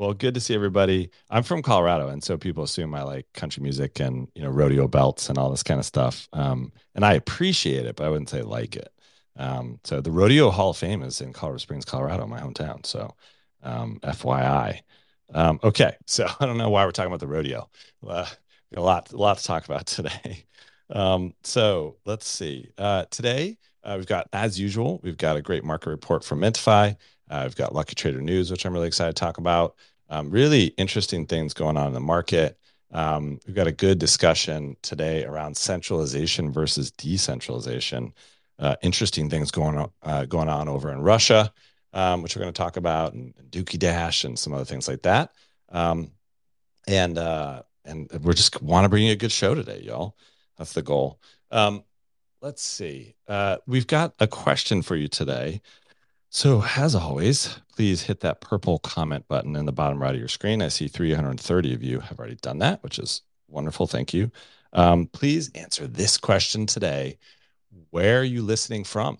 Well, good to see everybody. I'm from Colorado, and so people assume I like country music and you know rodeo belts and all this kind of stuff. Um, and I appreciate it, but I wouldn't say like it. Um, so the Rodeo Hall of Fame is in Colorado Springs, Colorado, my hometown. So, um, FYI. Um, okay, so I don't know why we're talking about the rodeo. Uh, a lot, a lot to talk about today. Um, so let's see. Uh, today uh, we've got, as usual, we've got a great market report from Mintify. Uh, we've got Lucky Trader News, which I'm really excited to talk about. Um, really interesting things going on in the market. Um, we've got a good discussion today around centralization versus decentralization. Uh, interesting things going on uh, going on over in Russia, um, which we're going to talk about, and, Dookie Dash, and some other things like that. Um, and uh, and we're just want to bring you a good show today, y'all. That's the goal. Um, let's see. Uh, we've got a question for you today. So, as always, please hit that purple comment button in the bottom right of your screen. I see 330 of you have already done that, which is wonderful. Thank you. Um, please answer this question today Where are you listening from?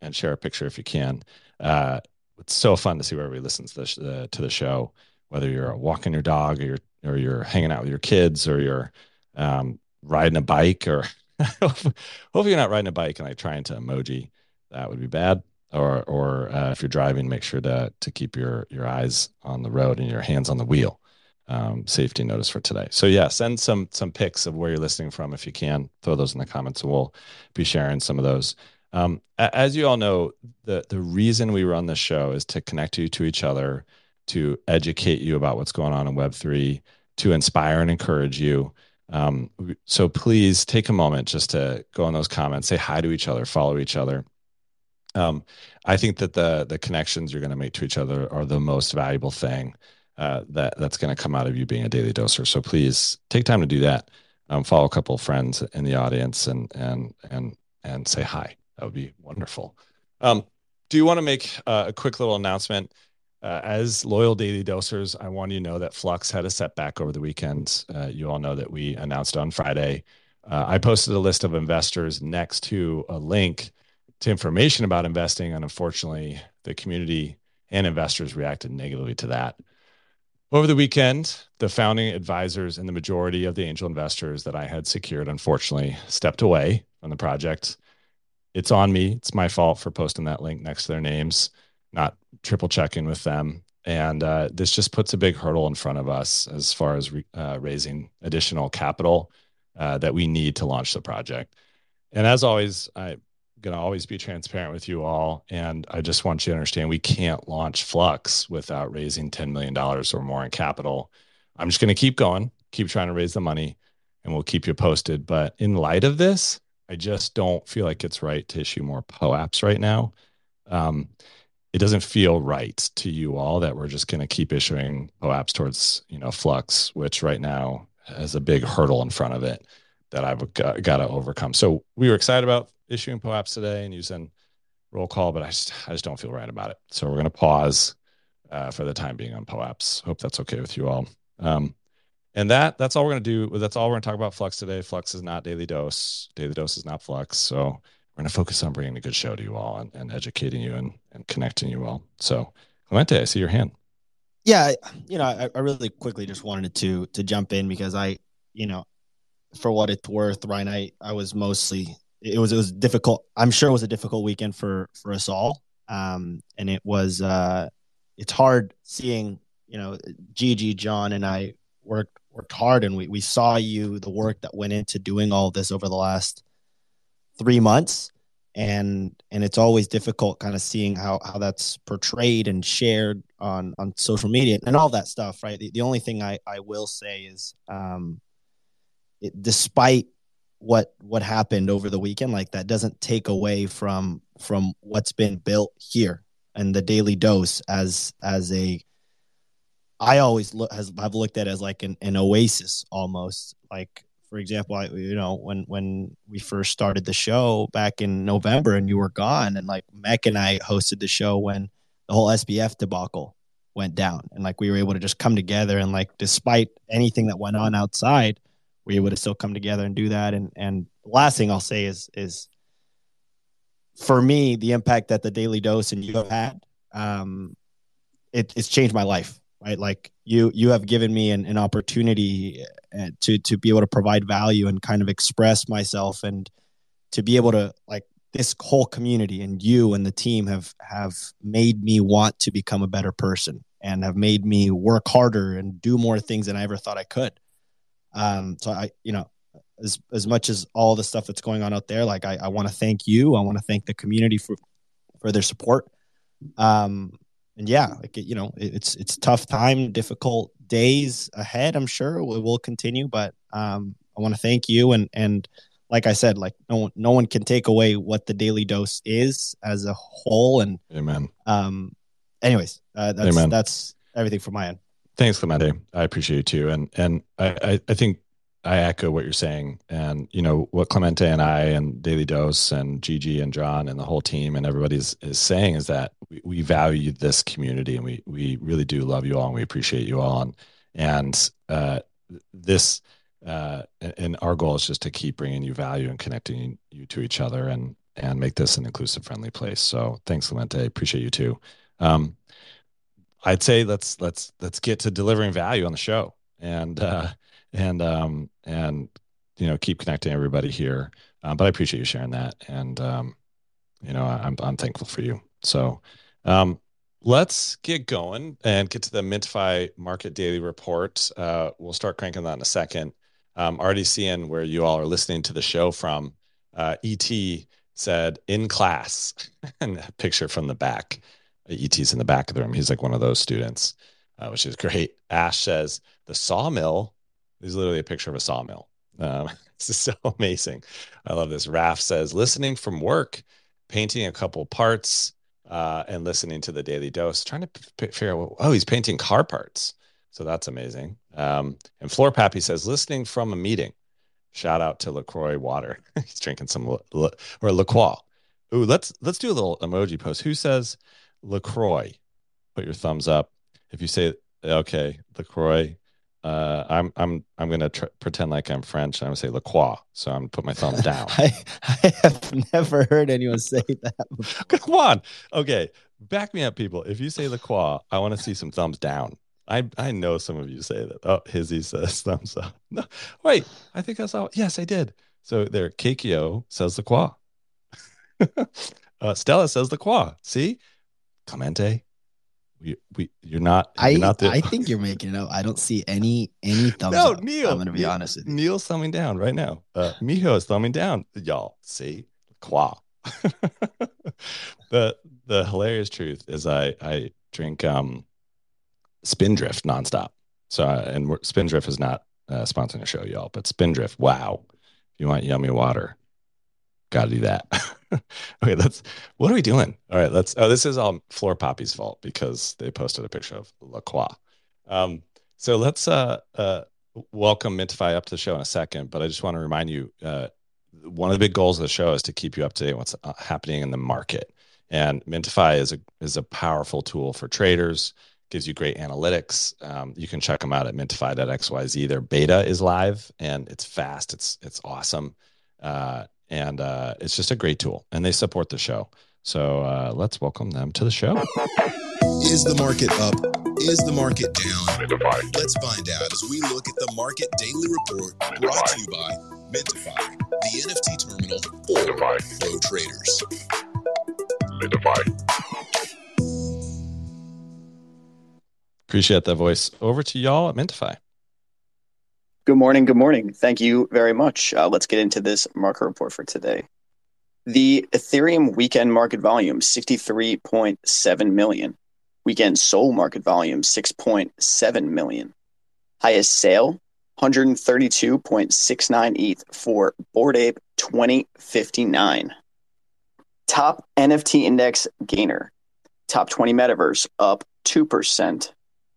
And share a picture if you can. Uh, it's so fun to see where everybody listens to the, uh, to the show, whether you're walking your dog or you're, or you're hanging out with your kids or you're um, riding a bike or hopefully you're not riding a bike and like trying to emoji. That would be bad or or uh, if you're driving, make sure to to keep your your eyes on the road and your hands on the wheel. Um, safety notice for today. So yeah, send some some pics of where you're listening from if you can. Throw those in the comments, and we'll be sharing some of those. Um, as you all know, the the reason we run this show is to connect you to each other, to educate you about what's going on in Web three, to inspire and encourage you. Um, so please take a moment just to go in those comments, say hi to each other, follow each other um, I think that the the connections you're going to make to each other are the most valuable thing uh, that that's going to come out of you being a daily doser. So please take time to do that. Um, follow a couple of friends in the audience and and and and say hi. That would be wonderful. Um, do you want to make uh, a quick little announcement? Uh, as loyal daily dosers, I want you to know that Flux had a setback over the weekend. Uh, you all know that we announced on Friday. Uh, I posted a list of investors next to a link to information about investing. And unfortunately, the community and investors reacted negatively to that. Over the weekend, the founding advisors and the majority of the angel investors that I had secured, unfortunately, stepped away from the project. It's on me. It's my fault for posting that link next to their names, not triple checking with them. And uh, this just puts a big hurdle in front of us as far as re- uh, raising additional capital uh, that we need to launch the project. And as always, I going to always be transparent with you all. And I just want you to understand we can't launch Flux without raising $10 million or more in capital. I'm just going to keep going, keep trying to raise the money, and we'll keep you posted. But in light of this, I just don't feel like it's right to issue more POAPs right now. Um, it doesn't feel right to you all that we're just going to keep issuing POAPs towards, you know, Flux, which right now has a big hurdle in front of it that I've got, got to overcome. So we were excited about issuing POAPs today and using roll call, but I just I just don't feel right about it. So we're going to pause uh, for the time being on POAPs. Hope that's okay with you all. Um, and that that's all we're going to do. That's all we're going to talk about Flux today. Flux is not daily dose. Daily dose is not Flux. So we're going to focus on bringing a good show to you all and, and educating you and, and connecting you all. So Clemente, I see your hand. Yeah, you know, I, I really quickly just wanted to to jump in because I, you know, for what it's worth, Ryan, I I was mostly it was it was difficult. I'm sure it was a difficult weekend for for us all. Um, and it was uh, it's hard seeing you know Gigi, John, and I worked worked hard, and we we saw you the work that went into doing all this over the last three months, and and it's always difficult kind of seeing how how that's portrayed and shared on on social media and all that stuff, right? The, the only thing I I will say is um, it, despite what what happened over the weekend like that doesn't take away from from what's been built here and the daily dose as as a i always look has i've looked at as like an, an oasis almost. Like for example I, you know when when we first started the show back in november and you were gone and like Mech and i hosted the show when the whole sbf debacle went down and like we were able to just come together and like despite anything that went on outside we able to still come together and do that. And and last thing I'll say is is for me the impact that the daily dose and you have had, um, it, it's changed my life. right? Like you you have given me an, an opportunity uh, to to be able to provide value and kind of express myself and to be able to like this whole community and you and the team have have made me want to become a better person and have made me work harder and do more things than I ever thought I could. Um, so I, you know, as as much as all the stuff that's going on out there, like I, I want to thank you. I want to thank the community for for their support. Um, and yeah, like you know, it, it's it's tough time, difficult days ahead. I'm sure it will continue, but um, I want to thank you and and like I said, like no one no one can take away what the daily dose is as a whole. And amen. Um, anyways, uh, that's amen. that's everything from my end. Thanks, Clemente. I appreciate you too, and and I I think I echo what you're saying. And, you know, what Clemente and I and Daily Dose and Gigi and John and the whole team and everybody's is saying is that we, we value this community and we, we really do love you all and we appreciate you all. And, and uh, this, uh, and our goal is just to keep bringing you value and connecting you to each other and, and make this an inclusive, friendly place. So thanks, Clemente. Appreciate you too. Um, I'd say let's, let's, let's get to delivering value on the show. And, uh, and um and you know keep connecting everybody here. Um, but I appreciate you sharing that, and um, you know I'm I'm thankful for you. So um, let's get going and get to the Mintify Market Daily Report. Uh, we'll start cranking that in a second. Um, already seeing where you all are listening to the show from. Uh, ET said in class, and a picture from the back. ET's in the back of the room. He's like one of those students, uh, which is great. Ash says the sawmill there's literally a picture of a sawmill. Um, this is so amazing. I love this. Raf says, listening from work, painting a couple parts, uh, and listening to the daily dose, trying to p- figure out, oh, he's painting car parts. So that's amazing. Um, and Floor Pappy says, listening from a meeting. Shout out to LaCroix water. he's drinking some La, La, or LaCroix. Ooh, let's let's do a little emoji post. Who says LaCroix? Put your thumbs up. If you say okay, LaCroix, uh, I'm I'm I'm gonna tr- pretend like I'm French. I'm gonna say La Croix, so I'm gonna put my thumb down. I, I have never heard anyone say that. Come on, okay, back me up, people. If you say La Croix, I want to see some thumbs down. I I know some of you say that. Oh, Hizzy says thumbs up. No, wait, I think I saw. Yes, I did. So there, Keikyo says La Croix. uh, Stella says La Croix. See, Clemente, we, we you're not you're I not the, I think you're making it up. I don't see any any thumbs no, up. Neil, I'm gonna be Neil, honest with you. Neil's thumbing down right now. Uh Miho is thumbing down. Y'all see qua. the the hilarious truth is I I drink um Spindrift nonstop. So uh, and Spindrift is not uh, sponsoring the show, y'all, but Spindrift, wow. If you want yummy water, got to do that. okay, let's. What are we doing? All right, let's. Oh, this is all Floor Poppy's fault because they posted a picture of La Croix. Um, so let's uh, uh, welcome Mintify up to the show in a second. But I just want to remind you, uh, one of the big goals of the show is to keep you up to date what's uh, happening in the market. And Mintify is a is a powerful tool for traders. Gives you great analytics. Um, you can check them out at mintify.xyz. Their beta is live and it's fast. It's it's awesome. Uh, and uh, it's just a great tool and they support the show. So uh, let's welcome them to the show. Is the market up? Is the market down? Let's find out as we look at the market daily report brought to you by mintify the nft terminal for flow traders. Mintify. Appreciate that voice. Over to y'all at mintify Good morning. Good morning. Thank you very much. Uh, let's get into this market report for today. The Ethereum weekend market volume 63.7 million. Weekend SOL market volume 6.7 million. Highest sale 132.69 ETH for Bored Ape 2059. Top NFT index gainer. Top 20 metaverse up 2%.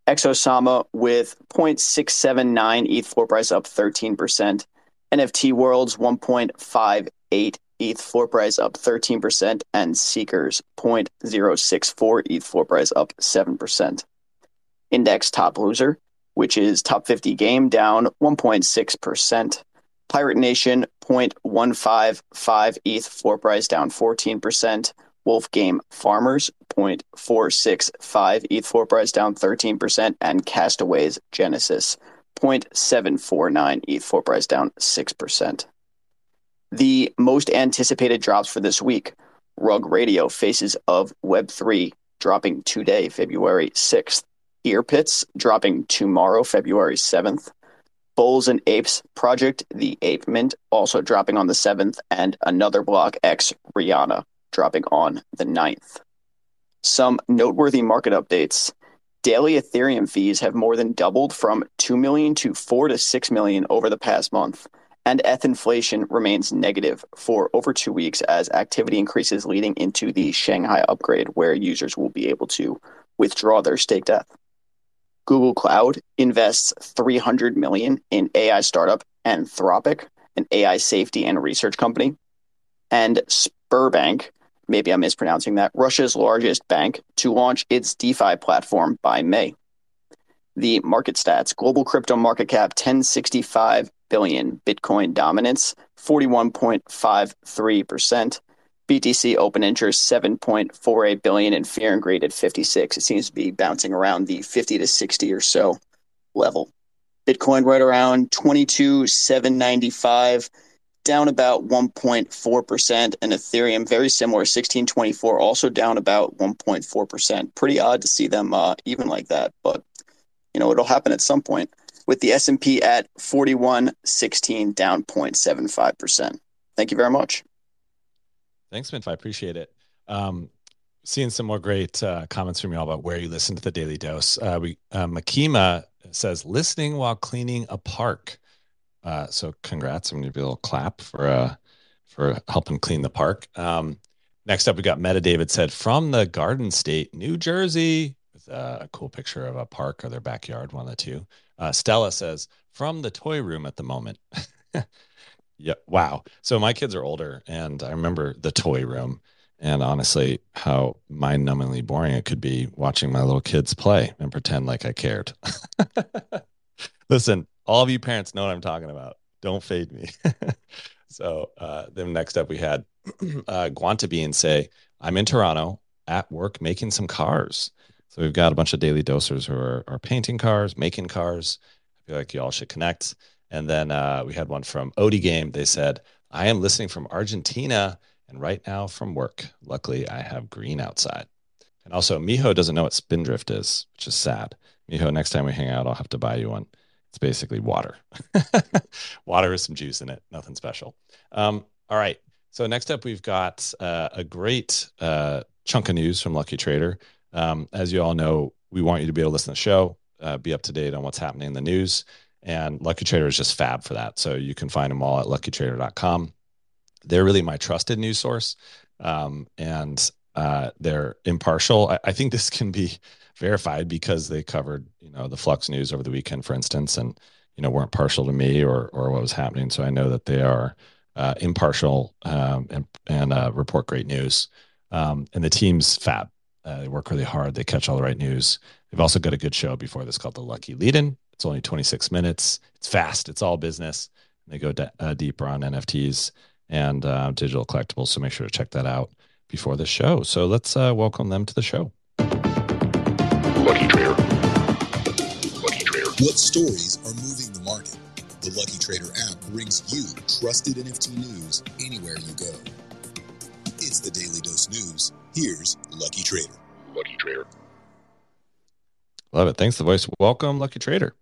Exosama with 0.679 ETH floor price up 13%. NFT Worlds 1.58 ETH floor price up 13%. And Seekers 0.064 ETH floor price up 7%. Index top loser, which is top 50 game down 1.6%. Pirate Nation 0.155 ETH floor price down 14%. Wolf Game Farmers 0.465, ETH floor price down 13%, and Castaways Genesis 0.749, ETH floor price down 6%. The most anticipated drops for this week Rug Radio Faces of Web3 dropping today, February 6th. Ear Pits dropping tomorrow, February 7th. Bulls and Apes Project, The Ape Mint, also dropping on the 7th, and Another Block X Rihanna dropping on the 9th. Some noteworthy market updates. Daily Ethereum fees have more than doubled from 2 million to 4 to 6 million over the past month, and ETH inflation remains negative for over two weeks as activity increases leading into the Shanghai upgrade, where users will be able to withdraw their staked ETH. Google Cloud invests 300 million in AI startup Anthropic, an AI safety and research company, and Sberbank, maybe I'm mispronouncing that, Russia's largest bank, to launch its DeFi platform by May. The market stats global crypto market cap 1065 billion, Bitcoin dominance 41.53%, BTC open interest 7.48 billion, and fear and at 56. It seems to be bouncing around the 50 to 60 or so level. Bitcoin right around 22,795 down about 1.4%, and Ethereum very similar, 1624, also down about 1.4%. Pretty odd to see them uh, even like that, but you know it'll happen at some point. With the S&P at 4116, down 0.75%. Thank you very much. Thanks, Minf. I appreciate it. Um, seeing some more great uh, comments from you all about where you listen to the Daily Dose. Uh, we uh, Makima says listening while cleaning a park. Uh, so congrats. I'm going to give you a little clap for uh, for helping clean the park. Um, next up, we got Meta David said from the Garden State, New Jersey, with uh, a cool picture of a park or their backyard, one of the two. Uh, Stella says from the toy room at the moment. yeah, wow. So my kids are older, and I remember the toy room. And honestly, how mind numbingly boring it could be watching my little kids play and pretend like I cared. Listen, all of you parents know what I'm talking about. Don't fade me. so uh, then next up we had uh, Guantabine say, I'm in Toronto at work making some cars. So we've got a bunch of daily dosers who are, are painting cars, making cars. I feel like you all should connect. And then uh, we had one from Odie Game. They said, I am listening from Argentina and right now from work. Luckily, I have green outside. And also, Miho doesn't know what Spindrift is, which is sad. Miho, next time we hang out, I'll have to buy you one. It's basically water. water with some juice in it, nothing special. Um, all right. So next up, we've got uh, a great uh, chunk of news from Lucky Trader. Um, as you all know, we want you to be able to listen to the show, uh, be up to date on what's happening in the news, and Lucky Trader is just fab for that. So you can find them all at luckytrader.com. They're really my trusted news source, um, and uh, they're impartial. I, I think this can be verified because they covered you know the flux news over the weekend for instance and you know weren't partial to me or or what was happening. So i know that they are uh, impartial um, and and uh, report great news. Um, and the team's fab. Uh, they work really hard. They catch all the right news. They've also got a good show before this called the lucky lead-in. It's only 26 minutes. It's fast. It's all business. They go de- uh, deeper on nfts and uh, digital collectibles. So make sure to check that out before the show. So let's uh, welcome them to the show What stories are moving the market? The Lucky Trader app brings you trusted NFT news anywhere you go. It's the Daily Dose News. Here's Lucky Trader. Lucky Trader. Love it. Thanks, the voice. Welcome, Lucky Trader.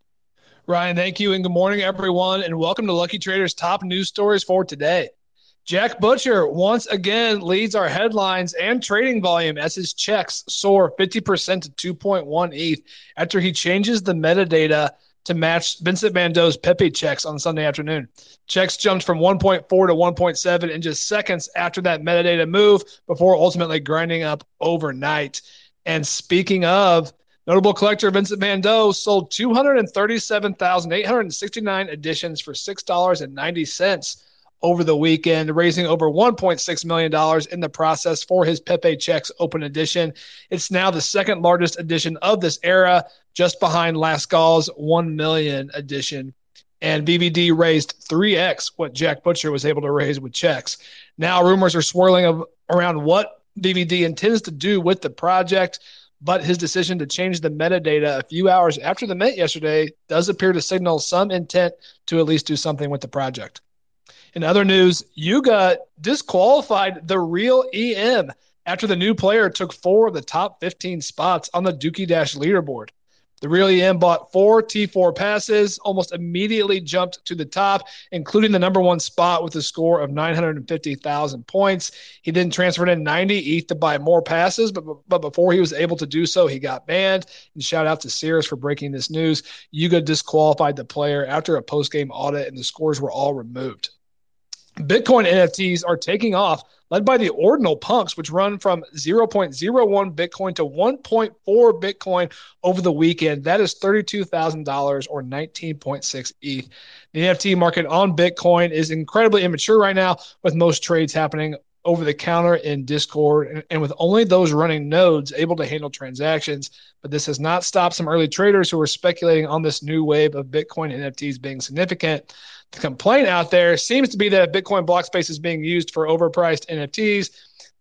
Ryan, thank you, and good morning, everyone, and welcome to Lucky Trader's top news stories for today. Jack Butcher once again leads our headlines and trading volume as his checks soar 50% to 2.1 ETH after he changes the metadata to match Vincent Van Dough's Pepe checks on Sunday afternoon. Checks jumped from 1.4 to 1.7 in just seconds after that metadata move before ultimately grinding up overnight. And speaking of, notable collector Vincent Van Dough sold 237,869 editions for $6.90 over the weekend, raising over $1.6 million in the process for his Pepe Checks Open Edition. It's now the second largest edition of this era, just behind Lascaux' 1 million edition. And VVD raised 3x what Jack Butcher was able to raise with checks. Now, rumors are swirling of, around what VVD intends to do with the project, but his decision to change the metadata a few hours after the mint yesterday does appear to signal some intent to at least do something with the project. In other news, Yuga disqualified the real EM after the new player took four of the top 15 spots on the Dookie Dash leaderboard. The real EM bought four T4 passes, almost immediately jumped to the top, including the number one spot with a score of 950,000 points. He then transferred in 90 ETH to buy more passes, but, but before he was able to do so, he got banned. And shout out to Sears for breaking this news. Yuga disqualified the player after a post game audit, and the scores were all removed. Bitcoin NFTs are taking off, led by the ordinal punks, which run from 0.01 Bitcoin to 1.4 Bitcoin over the weekend. That is $32,000 or 19.6 ETH. The NFT market on Bitcoin is incredibly immature right now, with most trades happening over the counter in Discord, and, and, with only those running nodes able to handle transactions. But this has not stopped some early traders who are speculating on this new wave of Bitcoin NFTs being significant. The complaint out there seems to be that Bitcoin block space is being used for overpriced NFTs,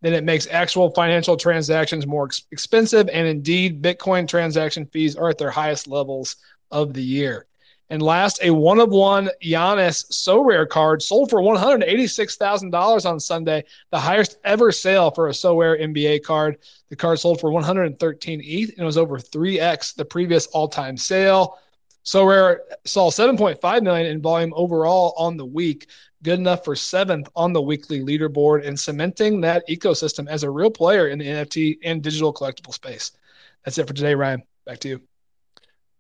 then it makes actual financial transactions more ex- expensive. And indeed, Bitcoin transaction fees are at their highest levels of the year. And last, a one of one Giannis Sorare card sold for $186,000 on Sunday, the highest ever sale for a Sorare NBA card. The card sold for 113 ETH and was over 3x the previous all time sale. Sorare saw 7.5 million in volume overall on the week, good enough for seventh on the weekly leaderboard and cementing that ecosystem as a real player in the NFT and digital collectible space. That's it for today, Ryan. Back to you.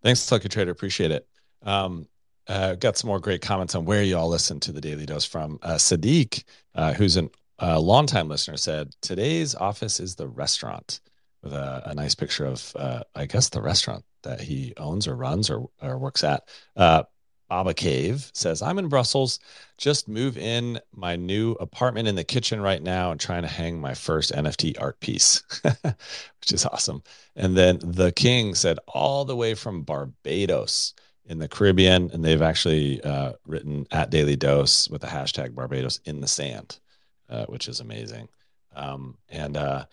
Thanks, Lucky Trader. Appreciate it. Um, uh, got some more great comments on where you all listen to the Daily Dose from. Uh, Sadiq, uh, who's a uh, longtime listener, said today's office is the restaurant with a, a nice picture of, uh, I guess, the restaurant that he owns or runs or, or works at. Uh, Baba Cave says, I'm in Brussels, just move in my new apartment in the kitchen right now and trying to hang my first NFT art piece, which is awesome. And then the King said, all the way from Barbados in the Caribbean. And they've actually uh, written at Daily Dose with the hashtag Barbados in the sand, uh, which is amazing. Um, and uh,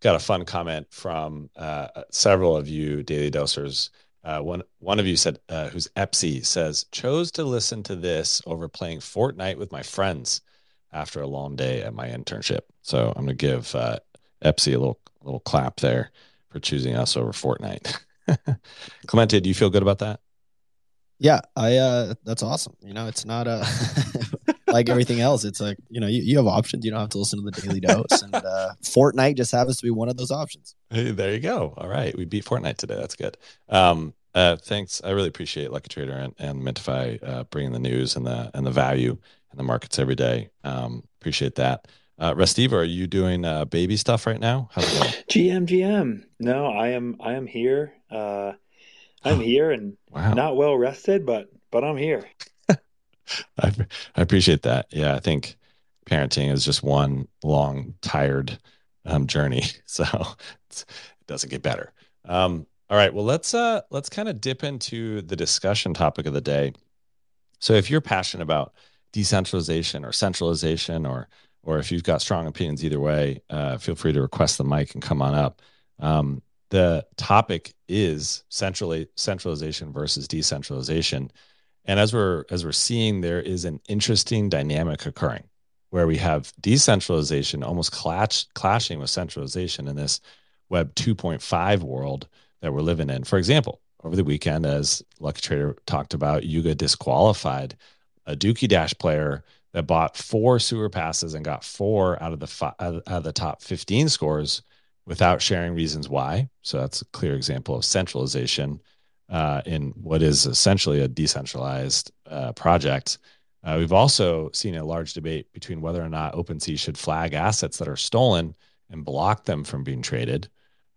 got a fun comment from uh, several of you daily dosers. Uh, one one of you said, uh, "Who's Epsy?" says, "Chose to listen to this over playing Fortnite with my friends after a long day at my internship." So I'm gonna give uh, Epsy a little little clap there for choosing us over Fortnite. Clemente, do you feel good about that? Yeah, I uh that's awesome. You know, it's not uh, a like everything else. It's like, you know, you, you have options. You don't have to listen to the daily dose. And uh Fortnite just happens to be one of those options. Hey, there you go. All right. We beat Fortnite today. That's good. Um uh thanks. I really appreciate Lucky Trader and, and Mintify uh bringing the news and the and the value in the markets every day. Um appreciate that. Uh, Restiva, are you doing uh, baby stuff right now? How's it going? GM, GM. No, I am. I am here. Uh, I'm here and wow. not well rested, but but I'm here. I, I appreciate that. Yeah, I think parenting is just one long, tired um, journey. So it doesn't get better. Um, all right. Well, let's uh, let's kind of dip into the discussion topic of the day. So, if you're passionate about decentralization or centralization, or or if you've got strong opinions either way, uh, feel free to request the mic and come on up. Um, the topic is centrally centralization versus decentralization. And as we're as we're seeing there is an interesting dynamic occurring where we have decentralization almost clash, clashing with centralization in this web 2.5 world that we're living in. For example over the weekend as lucky trader talked about yuga disqualified a dookie dash player that bought four sewer passes and got four out of the fi- out of the top 15 scores without sharing reasons why. So that's a clear example of centralization uh, in what is essentially a decentralized uh, project. Uh, we've also seen a large debate between whether or not OpenSea should flag assets that are stolen and block them from being traded.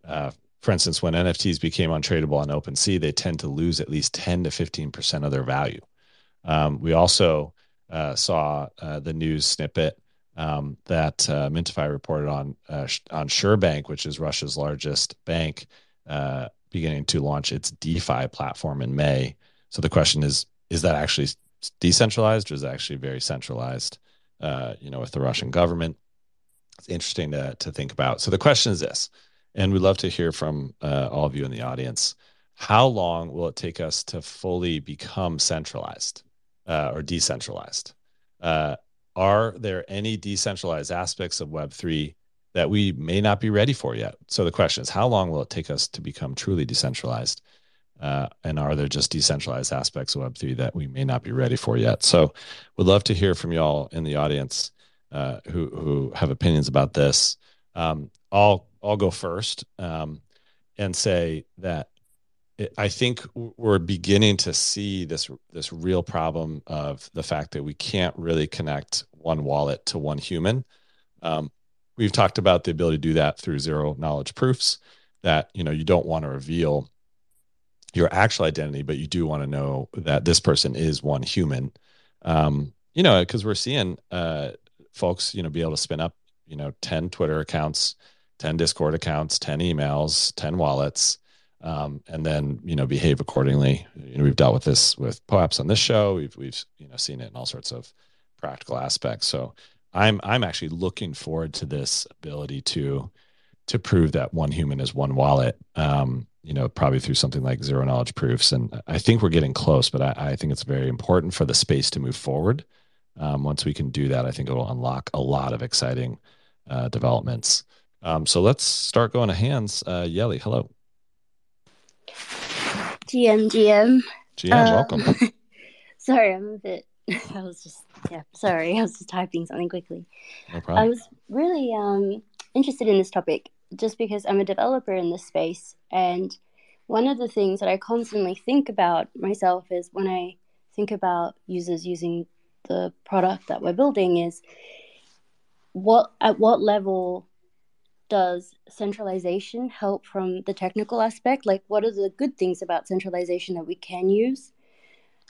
Uh, for instance, when NFTs became untradeable on OpenSea, they tend to lose at least 10 to 15% of their value. Um, we also uh, saw uh, the news snippet um, that uh, Mintify reported on uh, on Sberbank, which is Russia's largest bank, uh, beginning to launch its DeFi platform in May. So the question is: Is that actually decentralized, or is it actually very centralized? Uh, you know, with the Russian government. it's interesting to to think about. So the question is this, and we'd love to hear from uh, all of you in the audience. How long will it take us to fully become centralized uh, or decentralized? Are there any decentralized aspects of Web three that we may not be ready for yet? So the question is, how long will it take us to become truly decentralized? Uh, and are there just decentralized aspects of Web3 that we may not be ready for yet? So, would love to hear from y'all in the audience uh, who who have opinions about this. Um, I'll I'll go first um, and say that I think we're beginning to see this this real problem of the fact that we can't really connect one wallet to one human. Um, we've talked about the ability to do that through zero knowledge proofs. That you know you don't want to reveal your actual identity, but you do want to know that this person is one human. Um, you know, because we're seeing uh, folks, you know, be able to spin up, you know, 10 Twitter accounts, 10 Discord accounts, 10 emails, 10 wallets, um, and then, you know, behave accordingly. You know, we've dealt with this with POAPs on this show. We've, we've, you know, seen it in all sorts of practical aspects. So I'm, I'm actually looking forward to this ability to, to prove that one human is one wallet. Um, you know, probably through something like zero knowledge proofs. And I think we're getting close, but I, I think it's very important for the space to move forward. Um, once we can do that, I think it will unlock a lot of exciting uh, developments. Um, so let's start going to hands. Uh, Yeli, hello. GM, GM. GM, um, welcome. sorry, I'm a bit. I was just yeah. Sorry, I was just typing something quickly. No problem. I was really um, interested in this topic just because I'm a developer in this space, and one of the things that I constantly think about myself is when I think about users using the product that we're building is what at what level does centralization help from the technical aspect? Like what are the good things about centralization that we can use?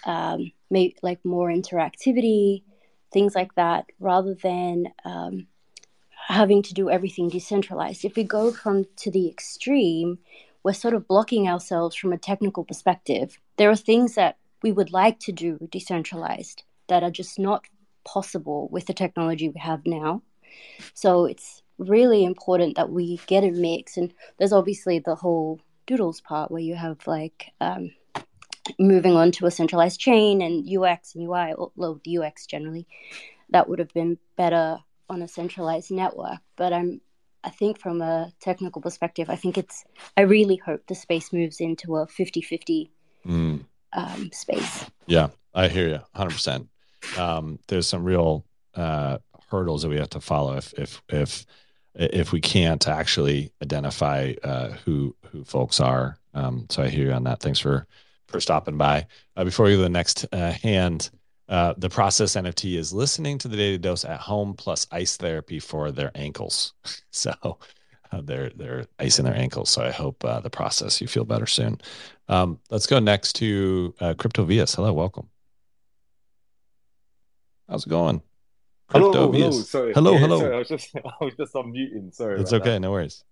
Um, maybe like more interactivity things like that rather than um, having to do everything decentralized. If we go from to the extreme we're sort of blocking ourselves from a technical perspective. There are things that we would like to do decentralized that are just not possible with the technology we have now. So it's really important that we get a mix. And there's obviously the whole doodles part where you have like um, moving on to a centralized chain and UX and UI, or the UX generally, that would have been better on a centralized network. But I'm I think from a technical perspective, I think it's, I really hope the space moves into a 50 50 mm. um, space. Yeah, I hear you 100% um, there's some real uh, hurdles that we have to follow if if if if we can't actually identify uh, who who folks are. Um, so I hear you on that. Thanks for for stopping by. Uh, before we go to the next uh, hand, uh, the process NFT is listening to the daily dose at home plus ice therapy for their ankles. so uh, they're they're icing their ankles. So I hope uh, the process you feel better soon. Um, let's go next to Crypto Vias. Hello, welcome. How's it going? Hello, hello, sorry. Hello, yeah, hello. Sorry, I was just I was just unmuting. Sorry. It's okay, that. no worries.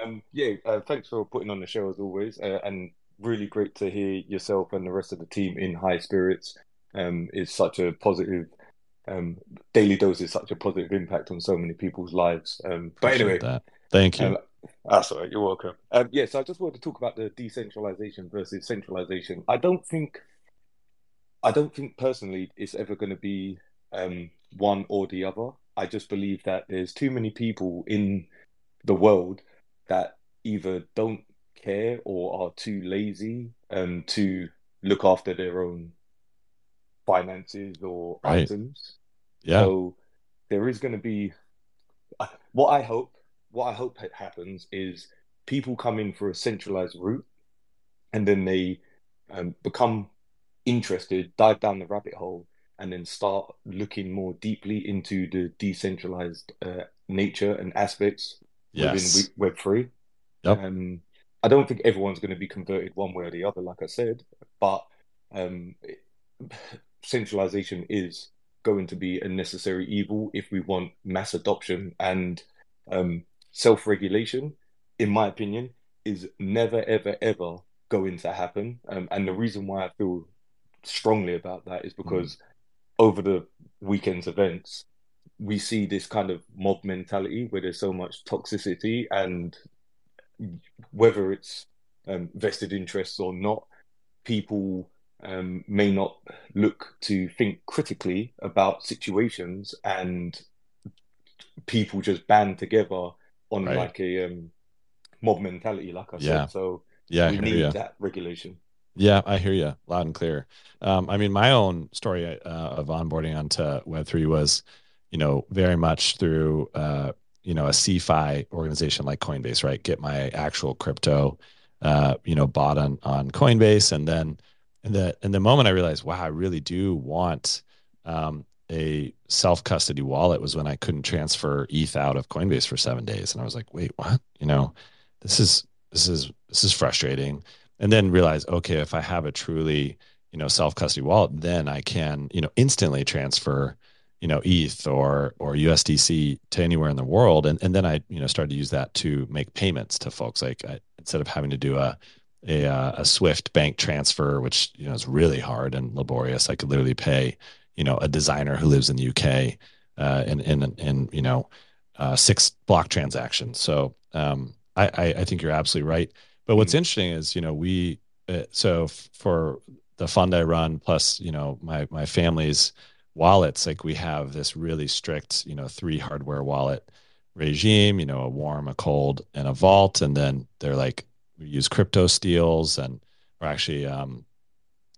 Um, yeah, uh, thanks for putting on the show as always, uh, and really great to hear yourself and the rest of the team in high spirits. Um, is such a positive. Um, daily dose is such a positive impact on so many people's lives. Um, but Appreciate anyway, that. thank you. Um, that's all right. You're welcome. Um, yeah, so I just wanted to talk about the decentralization versus centralization. I don't think, I don't think personally it's ever going to be um, one or the other. I just believe that there's too many people in the world that either don't care or are too lazy um, to look after their own finances or right. items. Yeah. So there is going to be what I hope. What I hope happens is people come in for a centralized route, and then they um, become interested, dive down the rabbit hole, and then start looking more deeply into the decentralized uh, nature and aspects yes. within Web three. Yep. Um, I don't think everyone's going to be converted one way or the other, like I said, but um, centralization is going to be a necessary evil if we want mass adoption and um, self regulation. In my opinion, is never, ever, ever going to happen. Um, and the reason why I feel strongly about that is because mm over the weekend's events, we see this kind of mob mentality where there's so much toxicity and whether it's um, vested interests or not, people um, may not look to think critically about situations and people just band together on right. like a um, mob mentality, like I yeah. said. So yeah, we need that regulation. Yeah, I hear you loud and clear. Um, I mean, my own story uh, of onboarding onto Web3 was, you know, very much through, uh, you know, a CeFi organization like Coinbase, right? Get my actual crypto, uh, you know, bought on, on Coinbase. And then in the, in the moment I realized, wow, I really do want um, a self custody wallet was when I couldn't transfer ETH out of Coinbase for seven days. And I was like, wait, what? You know, this is, this is, this is frustrating and then realize okay if i have a truly you know self custody wallet then i can you know instantly transfer you know eth or or usdc to anywhere in the world. And, and then i you know started to use that to make payments to folks. Like I, instead of having to do a a, uh, a swift bank transfer which you know is really hard and laborious i could literally pay you know a designer who lives in the uk uh, in in in you know uh, six block transactions. So um, I, I i think you're absolutely right but what's mm-hmm. interesting is, you know, we uh, so for the fund I run plus, you know, my my family's wallets, like we have this really strict, you know, three hardware wallet regime, you know, a warm, a cold, and a vault, and then they're like we use crypto steals and or actually um,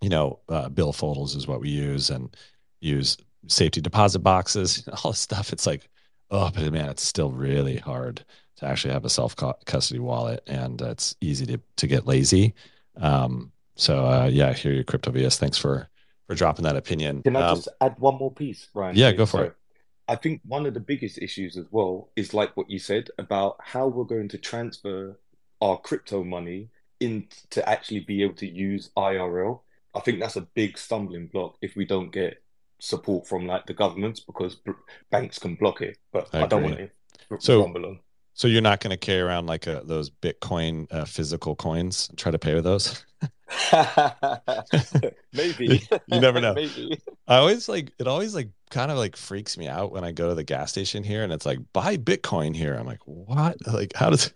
you know, uh, billfolders is what we use and use safety deposit boxes, all this stuff. It's like, oh, but man, it's still really hard to actually have a self custody wallet, and it's easy to to get lazy. Um, so uh, yeah, I hear you, Crypto VS. Thanks for for dropping that opinion. Can I um, just add one more piece, Ryan? Yeah, go for so, it. I think one of the biggest issues as well is like what you said about how we're going to transfer our crypto money in to actually be able to use IRL. I think that's a big stumbling block if we don't get support from like the governments because banks can block it. But I, I don't want to so, rumble on. So you're not going to carry around like a, those Bitcoin uh, physical coins and try to pay with those? Maybe. you never know. Maybe. I always like it always like kind of like freaks me out when I go to the gas station here and it's like buy Bitcoin here. I'm like, what? Like how does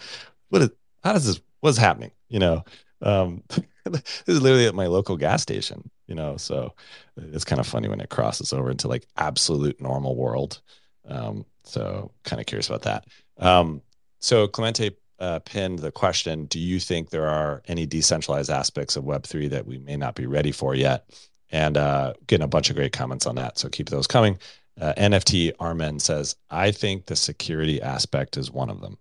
what is how does this what's happening? You know? Um this is literally at my local gas station, you know. So it's kind of funny when it crosses over into like absolute normal world. Um, so kind of curious about that. Um, so Clemente uh, pinned the question Do you think there are any decentralized aspects of Web3 that we may not be ready for yet? And uh, getting a bunch of great comments on that. So keep those coming. Uh, NFT Armen says, I think the security aspect is one of them.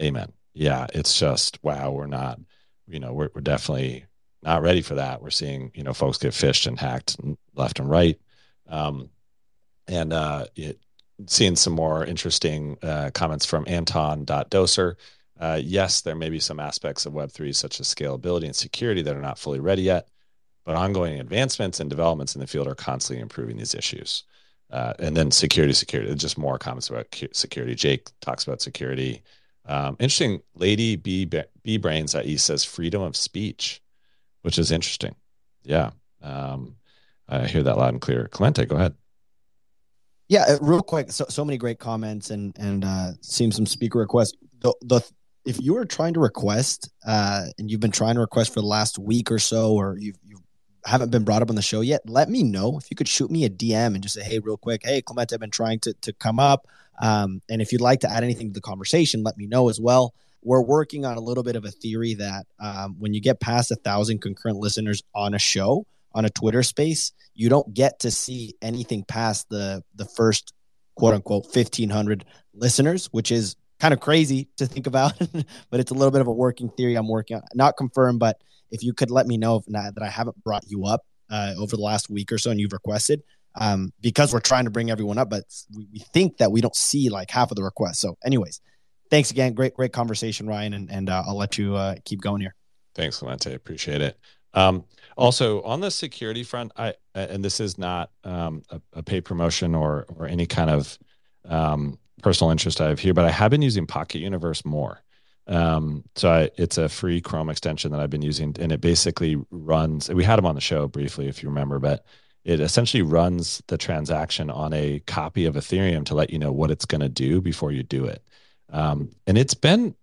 Amen. Yeah, it's just, wow, we're not, you know, we're, we're definitely not ready for that. We're seeing, you know, folks get phished and hacked left and right. Um, and uh, it, seeing some more interesting uh, comments from Anton.doser. Uh, yes, there may be some aspects of Web3, such as scalability and security, that are not fully ready yet, but ongoing advancements and developments in the field are constantly improving these issues. Uh, and then security, security, just more comments about security. Jake talks about security. Um, interesting. Lady B, B Brains IE says freedom of speech, which is interesting. Yeah. Um, I hear that loud and clear. Clemente, go ahead. Yeah, uh, real quick. So so many great comments and and uh, seeing some speaker requests. The the if you are trying to request uh, and you've been trying to request for the last week or so, or you've you haven't been brought up on the show yet, let me know. If you could shoot me a DM and just say, hey, real quick, hey, Clement, I've been trying to to come up. Um, and if you'd like to add anything to the conversation, let me know as well. We're working on a little bit of a theory that um, when you get past a thousand concurrent listeners on a show, on a Twitter space, you don't get to see anything past the the first quote unquote 1500 listeners, which is kind of crazy to think about, but it's a little bit of a working theory I'm working on. Not confirmed, but if you could let me know if not, that I haven't brought you up uh, over the last week or so and you've requested, um, because we're trying to bring everyone up, but we, we think that we don't see like half of the requests. So, anyways, thanks again. Great, great conversation, Ryan, and, and uh, I'll let you uh, keep going here. Thanks, Clemente. Appreciate it. Um, also, on the security front, I and this is not um, a, a paid promotion or or any kind of um, personal interest I have here, but I have been using Pocket Universe more. Um, so I, it's a free Chrome extension that I've been using, and it basically runs. We had them on the show briefly, if you remember, but it essentially runs the transaction on a copy of Ethereum to let you know what it's going to do before you do it. Um, and it's been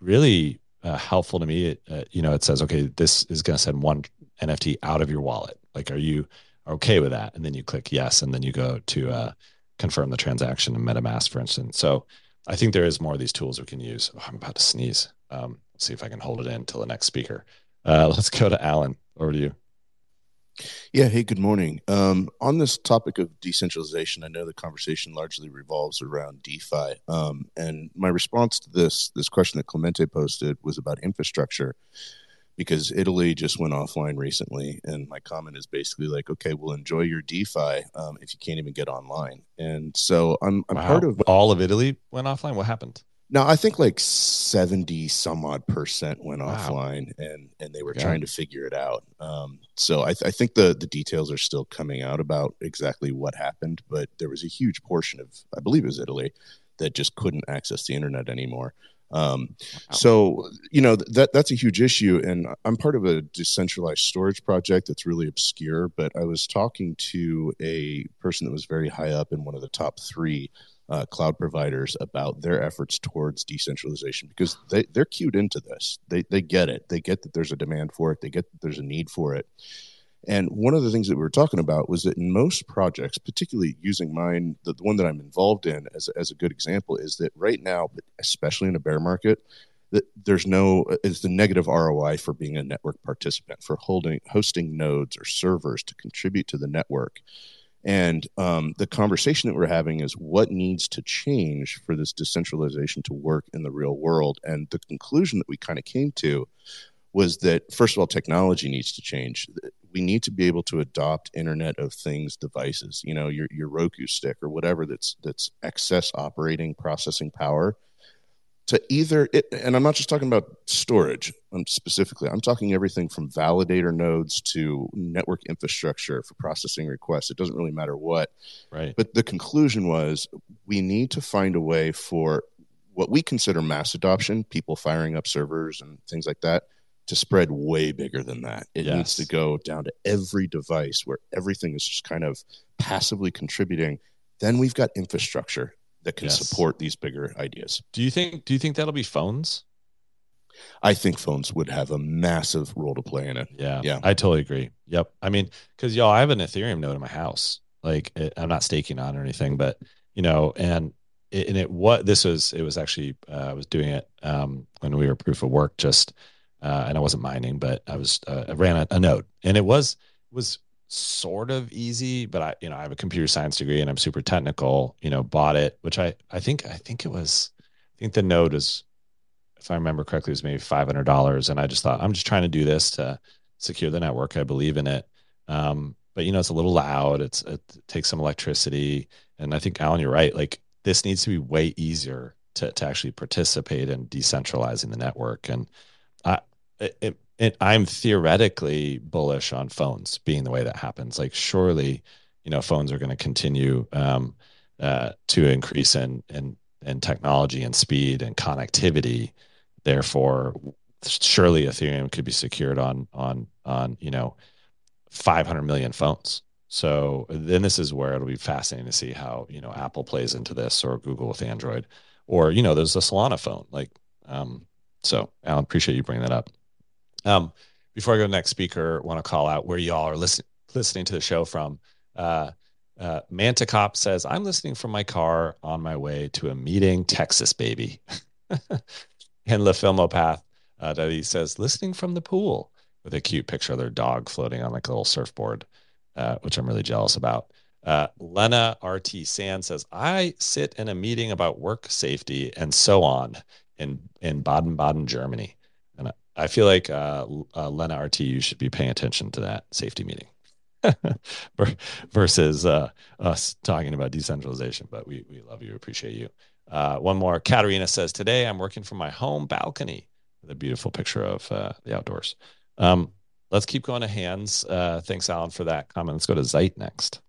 really uh, helpful to me. It, uh, you know, it says, okay, this is going to send one NFT out of your wallet. Like, are you okay with that? And then you click yes, and then you go to uh, confirm the transaction in MetaMask, for instance. So I think there is more of these tools we can use. Oh, I'm about to sneeze. Um, see if I can hold it in until the next speaker. Uh, let's go to Alan. Over to you. Yeah. Hey, good morning. Um, on this topic of decentralization, I know the conversation largely revolves around DeFi. Um, and my response to this this question that Clemente posted was about infrastructure, because Italy just went offline recently, and my comment is basically like, okay, well, enjoy your DeFi um, if you can't even get online. And so I'm, I'm wow. part of all of Italy went offline. What happened? No, I think like 70 some odd percent went wow. offline and, and they were okay. trying to figure it out. Um, so I, th- I, think the, the details are still coming out about exactly what happened, but there was a huge portion of, I believe it was Italy, that just couldn't access the internet anymore. Um, wow. So you know that that's a huge issue, and I'm part of a decentralized storage project that's really obscure. But I was talking to a person that was very high up in one of the top three uh, cloud providers about their efforts towards decentralization because they, they're cued into this. They, they get it. They get that there's a demand for it. They get that there's a need for it. And one of the things that we were talking about was that in most projects, particularly using mine, the, the one that I'm involved in as, as a good example, is that right now, especially in a bear market, that there's no is the negative ROI for being a network participant for holding hosting nodes or servers to contribute to the network. And um, the conversation that we're having is what needs to change for this decentralization to work in the real world. And the conclusion that we kind of came to was that, first of all, technology needs to change. We need to be able to adopt Internet of Things devices, you know, your, your Roku stick or whatever that's, that's excess operating processing power to either it, and i'm not just talking about storage um, specifically. I'm talking everything from validator nodes to network infrastructure for processing requests. It doesn't really matter what. Right. But the conclusion was we need to find a way for what we consider mass adoption people firing up servers and things like that to spread way bigger than that. It yes. needs to go down to every device where everything is just kind of passively contributing. Then we've got infrastructure that can yes. support these bigger ideas. Do you think do you think that'll be phones? I think phones would have a massive role to play in it. Yeah. Yeah. I totally agree. Yep. I mean, cuz y'all I have an Ethereum node in my house. Like it, I'm not staking on or anything, but you know, and it, and it what this was it was actually uh, I was doing it um, when we were proof of work just uh, and I wasn't mining, but I was uh, I ran a, a node and it was was sort of easy, but I, you know, I have a computer science degree and I'm super technical, you know, bought it, which I, I think, I think it was, I think the node is, if I remember correctly, it was maybe $500. And I just thought, I'm just trying to do this to secure the network. I believe in it. Um, but you know, it's a little loud. It's, it takes some electricity. And I think Alan, you're right. Like this needs to be way easier to, to actually participate in decentralizing the network. And I, it, it, I'm theoretically bullish on phones being the way that happens. Like, surely, you know, phones are going to continue um, uh, to increase in, in in technology and speed and connectivity. Therefore, surely Ethereum could be secured on on on you know 500 million phones. So then this is where it'll be fascinating to see how you know Apple plays into this or Google with Android, or you know there's a Solana phone. Like, um, so Alan, appreciate you bringing that up. Um, before I go to the next speaker, I want to call out where y'all are listen, listening to the show from. Uh, uh, Mantacop says, I'm listening from my car on my way to a meeting, Texas, baby. and La Filmopath, uh, that he says, listening from the pool with a cute picture of their dog floating on like a little surfboard, uh, which I'm really jealous about. Uh, Lena RT Sand says, I sit in a meeting about work safety and so on in, in Baden Baden, Germany. I feel like uh, uh, Lena RTU should be paying attention to that safety meeting versus uh, us talking about decentralization. But we, we love you, appreciate you. Uh, one more. Katarina says, Today I'm working from my home balcony with a beautiful picture of uh, the outdoors. Um, let's keep going to hands. Uh, thanks, Alan, for that comment. Let's go to Zeit next.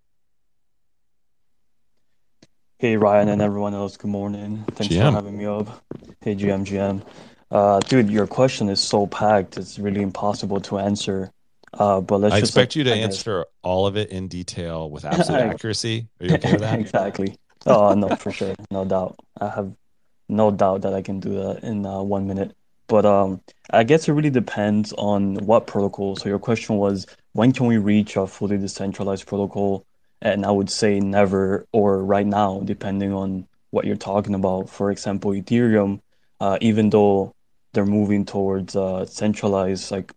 Hey, Ryan, and everyone else. Good morning. Thanks GM. for having me up. Hey, GM, GM. Uh, dude, your question is so packed. It's really impossible to answer. Uh, but let's I just expect like, you to answer all of it in detail with absolute accuracy. Are you okay with that? exactly. Oh no, for sure, no doubt. I have no doubt that I can do that in uh, one minute. But um, I guess it really depends on what protocol. So your question was, when can we reach a fully decentralized protocol? And I would say never or right now, depending on what you're talking about. For example, Ethereum, uh, even though they're moving towards a centralized like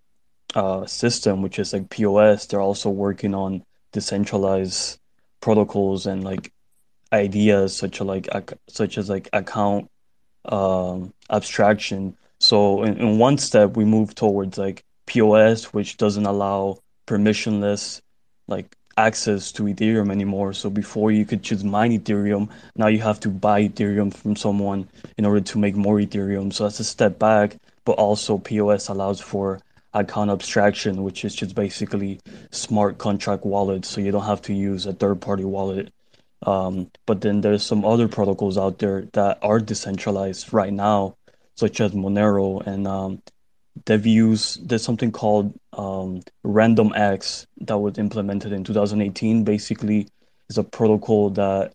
uh, system, which is like POS, they're also working on decentralized protocols and like ideas such as like such as like account um, abstraction. So in, in one step, we move towards like POS, which doesn't allow permissionless like access to Ethereum anymore. So before you could just mine Ethereum, now you have to buy Ethereum from someone in order to make more Ethereum. So that's a step back, but also POS allows for account abstraction, which is just basically smart contract wallets. So you don't have to use a third party wallet. Um, but then there's some other protocols out there that are decentralized right now, such as Monero and um, they've used there's something called um, RandomX that was implemented in 2018. Basically, it's a protocol that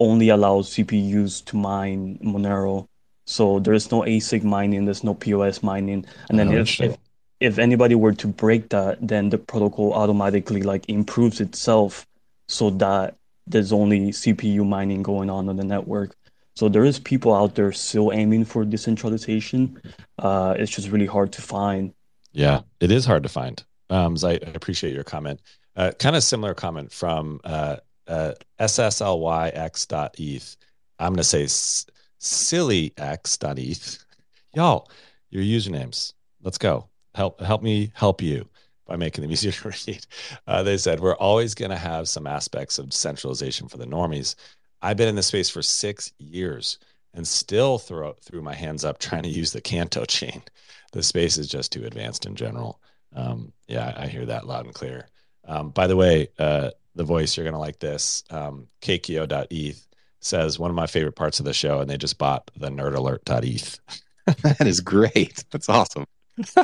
only allows CPUs to mine Monero. So there is no ASIC mining, there's no POS mining, and then oh, if, if if anybody were to break that, then the protocol automatically like improves itself so that there's only CPU mining going on on the network. So there is people out there still aiming for decentralization. Uh, it's just really hard to find. Yeah, it is hard to find. Um, I appreciate your comment. Uh, kind of similar comment from uh, uh, sslyx.eth. I'm going to say s- sillyx.eth. Y'all, your usernames. Let's go. Help help me help you by making them easier to read. Uh, they said we're always going to have some aspects of decentralization for the normies, I've been in this space for six years and still throw threw my hands up trying to use the Canto chain. The space is just too advanced in general. Um, yeah, I hear that loud and clear. Um, by the way, uh, the voice you're gonna like this. Um, Kekio.eth says one of my favorite parts of the show, and they just bought the nerdalert.eth. that is great. That's awesome.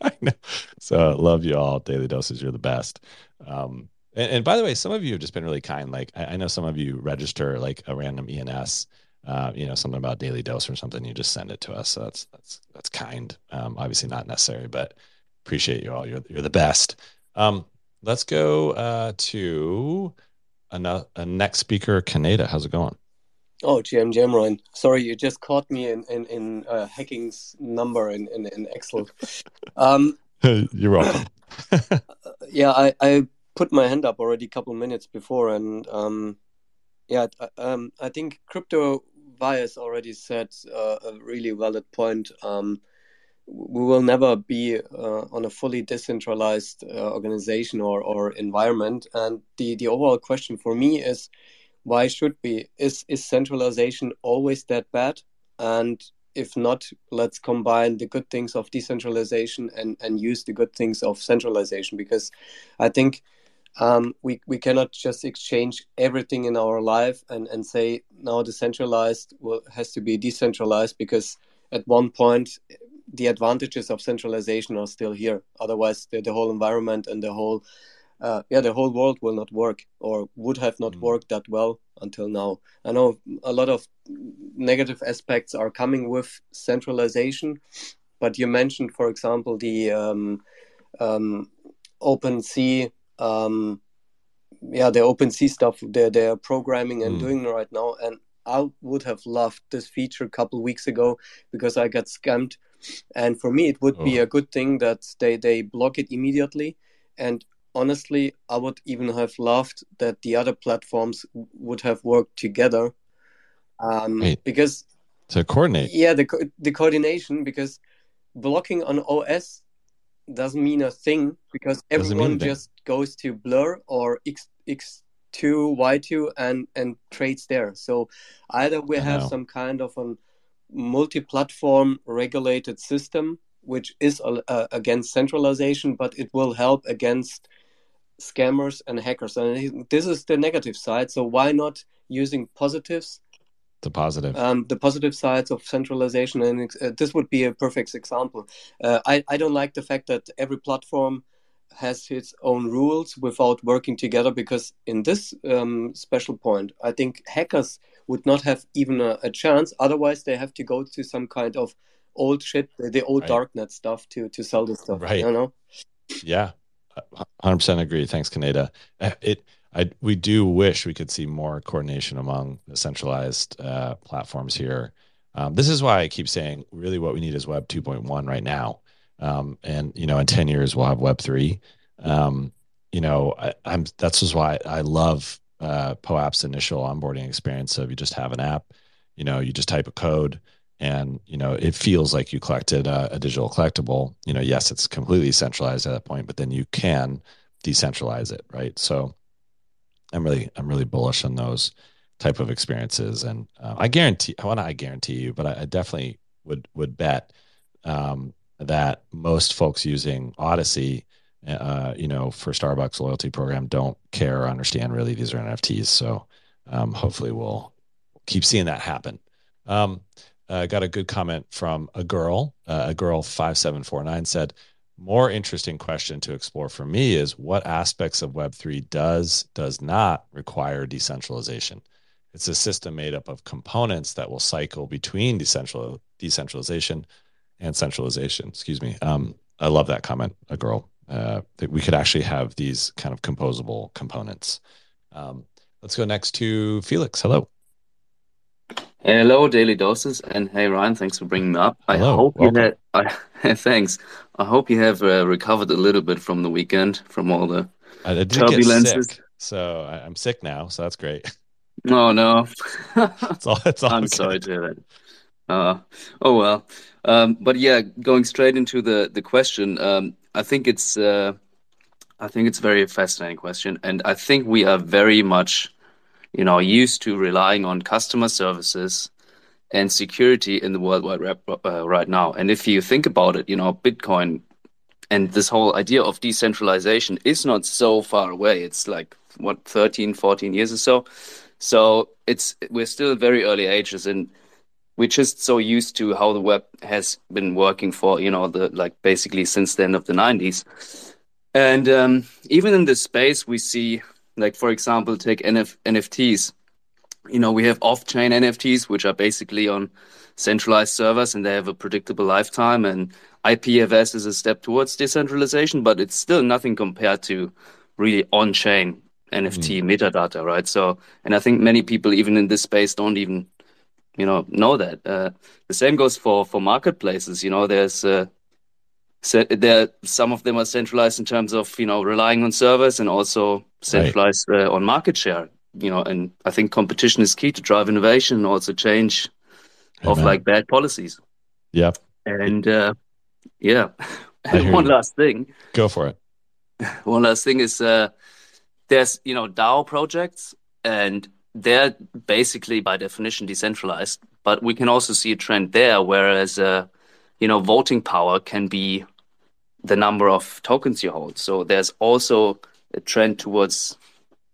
I know. So love you all. Daily doses, you're the best. Um, and, and, by the way, some of you have just been really kind. Like I, I know some of you register like a random ENS, uh, you know, something about daily dose or something. You just send it to us. So that's that's that's kind. Um, obviously not necessary, but appreciate you all. You're you're the best. Um, let's go uh, to a, a next speaker, Kaneda. How's it going? Oh, GM Jamron. Sorry, you just caught me in in, in uh, hacking's number in in, in Excel. Um, You're welcome. yeah, I, I put my hand up already a couple minutes before, and um, yeah, um, I think crypto Vias already said uh, a really valid point. Um, we will never be uh, on a fully decentralized uh, organization or, or environment. And the, the overall question for me is why should we? Is, is centralization always that bad? And if not, let's combine the good things of decentralization and, and use the good things of centralization because I think um, we we cannot just exchange everything in our life and and say now decentralized will, has to be decentralized because at one point the advantages of centralization are still here otherwise the, the whole environment and the whole uh, yeah the whole world will not work or would have not mm. worked that well until now i know a lot of negative aspects are coming with centralization but you mentioned for example the um, um, OpenSea um, yeah, the OpenSea stuff they're, they're programming and mm. doing right now. And I would have loved this feature a couple weeks ago because I got scammed. And for me, it would oh. be a good thing that they, they block it immediately. And honestly, I would even have loved that the other platforms would have worked together. Um, because to coordinate, yeah, the the coordination because blocking on OS doesn't mean a thing because everyone just goes to Blur or X X2 Y2 and and trades there. So either we have some kind of a multi-platform regulated system which is uh, against centralization, but it will help against scammers and hackers. And this is the negative side. So why not using positives the positive um, the positive sides of centralization and uh, this would be a perfect example uh, I, I don't like the fact that every platform has its own rules without working together because in this um, special point i think hackers would not have even a, a, chance. Otherwise they have to go to some kind of old shit the old right. darknet stuff to to sell this stuff right. you know? Yeah. 100% agree. Thanks kaneda. Uh, it I, we do wish we could see more coordination among the centralized uh, platforms here. Um, this is why i keep saying really what we need is web 2.1 right now um, and you know in 10 years we'll have web 3 um, you know I, am that's just why i love uh, POAP's initial onboarding experience of you just have an app you know you just type a code and you know it feels like you collected a, a digital collectible. You know yes it's completely centralized at that point but then you can decentralize it right? So i'm really i'm really bullish on those type of experiences. And uh, i guarantee i want to i guarantee you but I, I, definitely would would bet um, that most folks using Odyssey, uh, you know, for Starbucks loyalty program don't care or understand really these are NFTs. So um, hopefully we'll keep seeing that happen. Um, uh, got a good comment from a girl, uh, a girl 5749 said, more interesting question to explore for me is what aspects of Web3 does, does not require decentralization? It's a system made up of components that will cycle between decentral, decentralization and centralization. Excuse me. Um, I love that comment, a girl. Uh, that we could actually have these kind of composable components. Um, let's go next to Felix. Hello. Hello, Daily Doses, and hey Ryan, thanks for bringing me up. I Hello, hope welcome. you had. I, thanks. I hope you have uh, recovered a little bit from the weekend, from all the I did turbulences. Sick, so I, am sick now, so that's great. Oh no, it's all. It's all. I'm good. sorry to hear that. Uh, oh well. Um, but yeah, going straight into the the question, um, I think it's uh, I think it's very fascinating question, and I think we are very much, you know, used to relying on customer services and security in the World Wide Web uh, right now. And if you think about it, you know, Bitcoin and this whole idea of decentralization is not so far away. It's like what 13, 14 years or so. So it's we're still very early ages and we're just so used to how the web has been working for you know the like basically since the end of the 90s and um, even in this space we see like for example take NF- nfts you know we have off-chain nfts which are basically on centralized servers and they have a predictable lifetime and ipfs is a step towards decentralization but it's still nothing compared to really on-chain nft mm. metadata right? So and i think many people even in this space don't even you know know that. Uh, the same goes for for marketplaces. You know, there's uh, there some of them are centralized in terms of you know relying on servers and also centralized right. uh, on market share. You know, and I think competition is key to drive innovation and also change Amen. of like bad policies. Yep. And uh, yeah, one last thing. Go for it. One last thing is uh, there's you know DAO projects and they're basically by definition decentralized, but we can also see a trend there, whereas uh, you know voting power can be the number of tokens you hold. So there's also a trend towards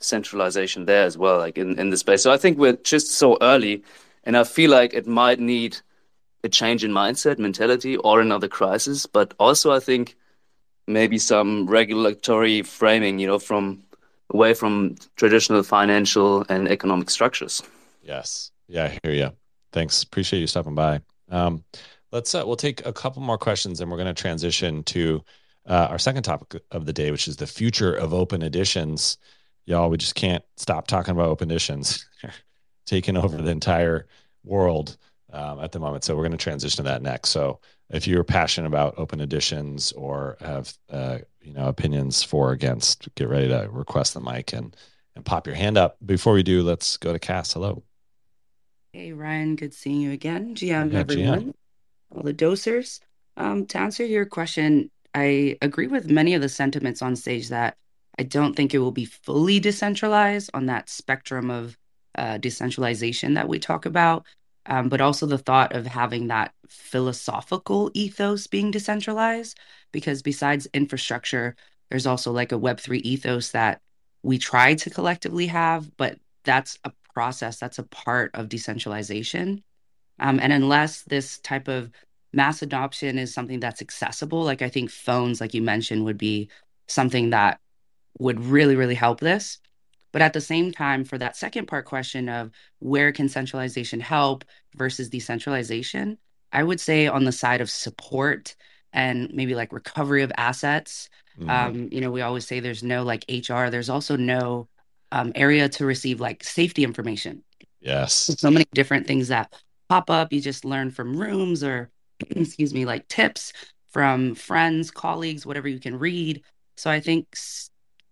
centralization there as well, like in, in the space. So I think we're just so early, and I feel like it might need a change in mindset, mentality, or another crisis. But also, I think maybe some regulatory framing, you know, from away from traditional financial and economic structures. Yes. Yeah, I hear you. Thanks. Appreciate you stopping by. Um, let's uh, we'll take a couple more questions and we're going to transition to uh, our second topic of the day, which is the future of open editions. Y'all, we just can't stop talking about open editions, taking over the entire world um, at the moment. So we're going to transition to that next. So if you're passionate about open editions or have uh, you know opinions for or against, get ready to request the mic and and pop your hand up. Before we do, let's go to Cass. Hello. Hey Ryan, good seeing you again. GM yeah, everyone, GM. all the dosers. Um, to answer your question, I agree with many of the sentiments on stage that I don't think it will be fully decentralized on that spectrum of uh, decentralization that we talk about um, but also the thought of having that philosophical ethos being decentralized. Because besides infrastructure, there's also like a Web3 ethos that we try to collectively have, but that's a process, that's a part of decentralization. Um, and unless this type of mass adoption is something that's accessible, like I think phones, like you mentioned, would be something that would really, really help this. But at the same time, for that second part question of where can centralization help versus decentralization, I would say on the side of support and maybe like recovery of assets. Mm-hmm. Um, you know, we always say there's no like HR, there's also no um, area to receive like safety information. Yes. So many different things that pop up. You just learn from rooms or, excuse me, like tips from friends, colleagues, whatever you can read. So I think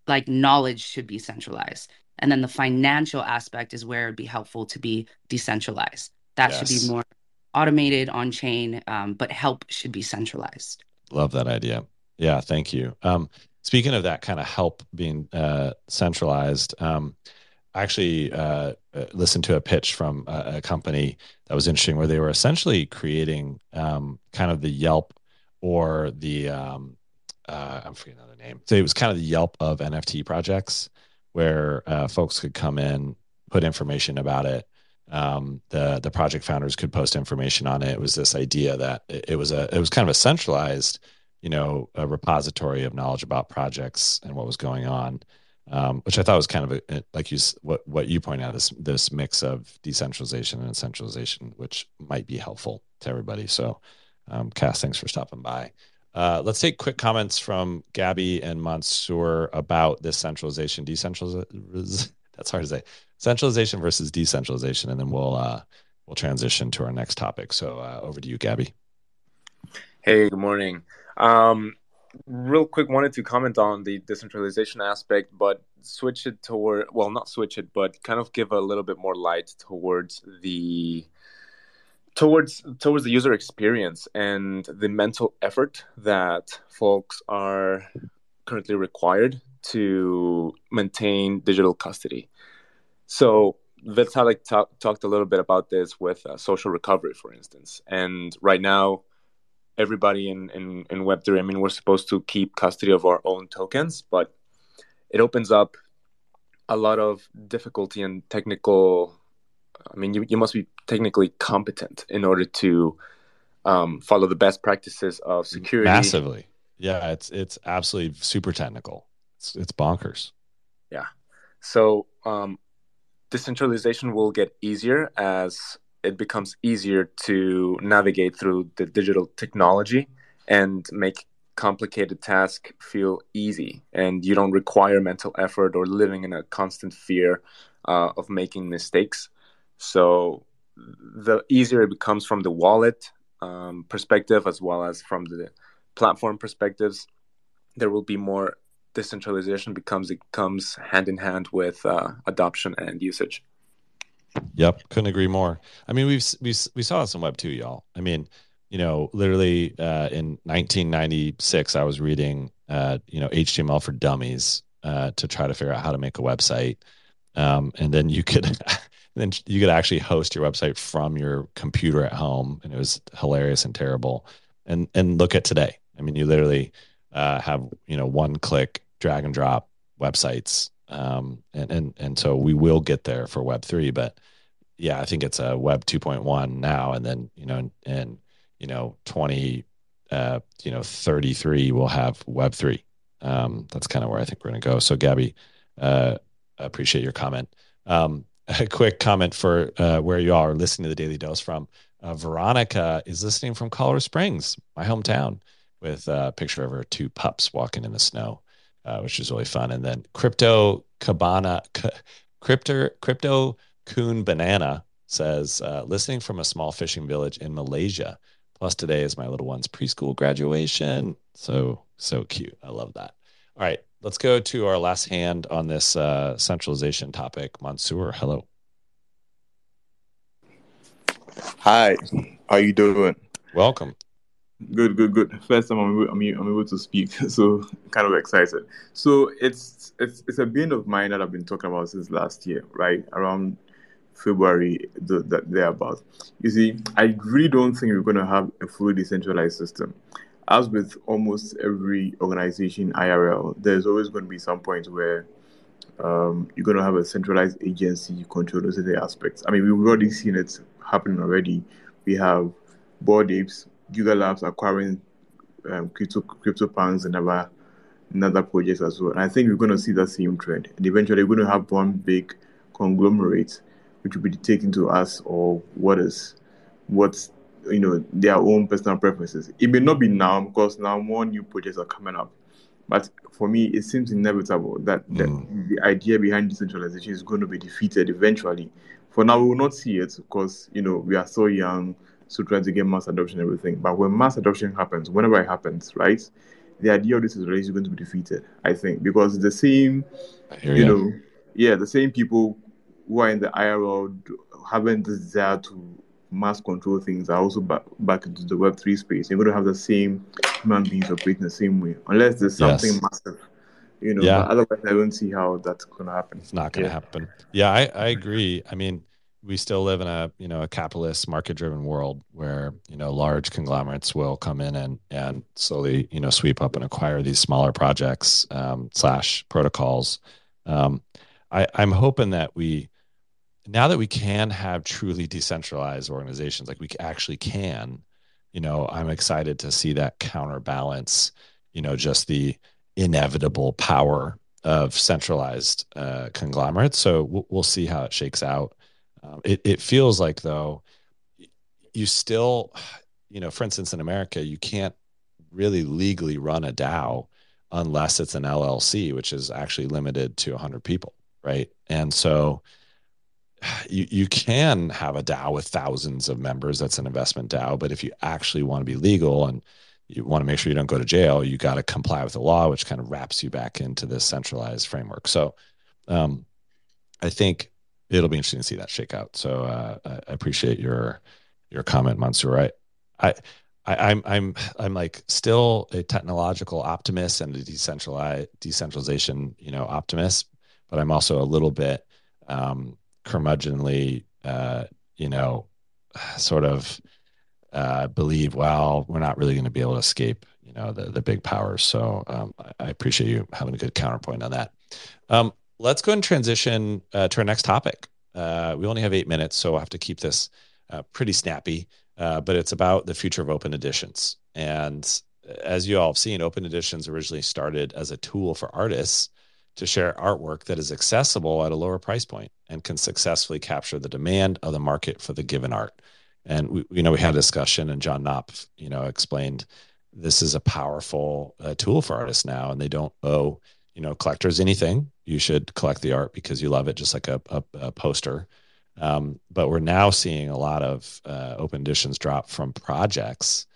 like knowledge should be centralized. And then the financial aspect is where it'd be helpful to be decentralized. That yes. should be more automated on chain, um, but help should be centralized. Love that idea. Yeah, thank you. Um, speaking of that kind of help being uh, centralized, um, I actually uh, uh, listened to a pitch from a, a, company that was interesting where they were essentially creating um, kind of the Yelp or the um, uh, I'm forgetting another name. So it was kind of the Yelp of NFT projects where uh, folks could come in, put information about it. Um, the the project founders could post information on it. It was this idea that it, was a it was kind of a centralized, you know, a repository of knowledge about projects and what was going on, um, which I thought was kind of a, like you what what you point out is this mix of decentralization and centralization, which might be helpful to everybody. So, um, Cass, thanks for stopping by. Uh, let's take quick comments from Gabby and Mansoor about this centralization, decentralization. That's hard to say. Centralization versus decentralization, and then we'll uh, we'll transition to our next topic. So uh, over to you, Gabby. Hey, good morning. Um, real quick, wanted to comment on the decentralization aspect, but switch it toward well, not switch it, but kind of give a little bit more light towards the towards towards the user experience and the mental effort that folks are currently required to maintain digital custody. So Vitalik talk, talked a little bit about this with uh, social recovery, for instance. And right now, everybody in, in, in Web3, I mean, we're supposed to keep custody of our own tokens, but it opens up a lot of difficulty and technical I mean, you, you must be technically competent in order to um, follow the best practices of security. Massively, yeah. It's it's absolutely super technical. It's it's bonkers. Yeah. So um, decentralization will get easier as it becomes easier to navigate through the digital technology and make complicated tasks feel easy and you don't require mental effort or living in a constant fear uh, of making mistakes so the easier it becomes from the wallet um, perspective as well as from the platform perspectives, there will be more decentralization becomes it comes hand in hand with uh, adoption and usage. Yep, couldn't agree more. I mean, we've we we saw this in Web two, y'all. I mean, you know, literally uh, in 1996, I was reading, uh, you know, HTML for Dummies uh, to try to figure out how to make a website, um, and then you could then you could actually host your website from your computer at home, and it was hilarious and terrible. And and look at today. I mean, you literally uh, have you know one click drag and drop websites, um, and and and so we will get there for Web three. But yeah, I think it's a Web two point one now, and then you know and, and you know twenty uh, you know thirty three will have Web three. Um, that's kind of where I think we're going to go. So Gabby, uh, appreciate your comment. Um, a quick comment for uh, where you are listening to the Daily Dose from. Uh, Veronica is listening from Colorado Springs, my hometown, with a picture of her two pups walking in the snow, uh, which is really fun. And then Crypto Cabana, C- Crypto Crypto Coon Banana says, uh, listening from a small fishing village in Malaysia. Plus, today is my little one's preschool graduation. So so cute. I love that. All right, let's go to our last hand on this uh, centralization topic. Mansoor, hello. Hi, how you doing? Welcome. Good, good, good. First time I'm able, I'm, I'm able to speak, so kind of excited. So it's it's it's a bane of mine that I've been talking about since last year, right around February, the, the, thereabout. You see, I really don't think we're going to have a fully decentralized system as with almost every organization IRL, there's always going to be some point where um, you're going to have a centralized agency control certain aspects. I mean, we've already seen it happening already. We have Bored Apes, Yuga Labs acquiring um, crypto, CryptoPunks and other other projects as well. And I think we're going to see that same trend. And eventually, we're going to have one big conglomerate, which will be dictating to us or what is what's you know their own personal preferences. It may not be now because now more new projects are coming up. But for me, it seems inevitable that the, mm. the idea behind decentralization is going to be defeated eventually. For now, we will not see it because you know we are so young, so trying to get mass adoption everything. But when mass adoption happens, whenever it happens, right, the idea of this is really going to be defeated. I think because the same, you, you know, yeah, the same people who are in the IRL having the desire to mass control things are also back, back into the Web3 space. You're going to have the same human beings operating the same way, unless there's something yes. massive. You know, yeah. otherwise, I don't see how that's going to happen. It's not going to yeah. happen. Yeah, I, I agree. I mean, we still live in a you know a capitalist market driven world where you know large conglomerates will come in and and slowly you know sweep up and acquire these smaller projects um, slash protocols. Um, I, i'm hoping that we now that we can have truly decentralized organizations like we actually can you know i'm excited to see that counterbalance you know just the inevitable power of centralized uh, conglomerates. So we'll, we'll see how it shakes out um, it, it feels like though you still you know for instance in america you can't really legally run a dao unless it's an llc which is actually limited to 100 people right and so you, you can have a DAO with thousands of members. That's an investment DAO. But if you actually want to be legal and you want to make sure you don't go to jail, you got to comply with the law, which kind of wraps you back into this centralized framework. So um, I think it'll be interesting to see that shake out. So uh, I appreciate your your comment, Mansoor. I, I, I, am I'm I'm like still a technological optimist and a decentralized decentralization, you know, optimist, but I'm also a little bit um, curmudgeonly, uh, you know, sort of uh, believe, well, we're not really going to be able to escape, you know, the the big powers. So um, I, I, appreciate you having a good counterpoint on that. Um, let's go and transition uh, to our next topic. Uh, we only have eight minutes, so I'll have to keep this uh, pretty snappy. Uh, but it's about the future of open editions. And as you all have seen, open editions originally started as a tool for artists to share artwork that is accessible at a lower price point and can successfully capture the demand of the market for the given art. And we, you know, we had a discussion, and John Knopf, you know, explained this is a powerful uh, tool for artists now, and they don't owe you know collectors anything. You should collect the art because you love it, just like a, a, a poster. Um, but we're now seeing a lot of uh, open editions drop from projects,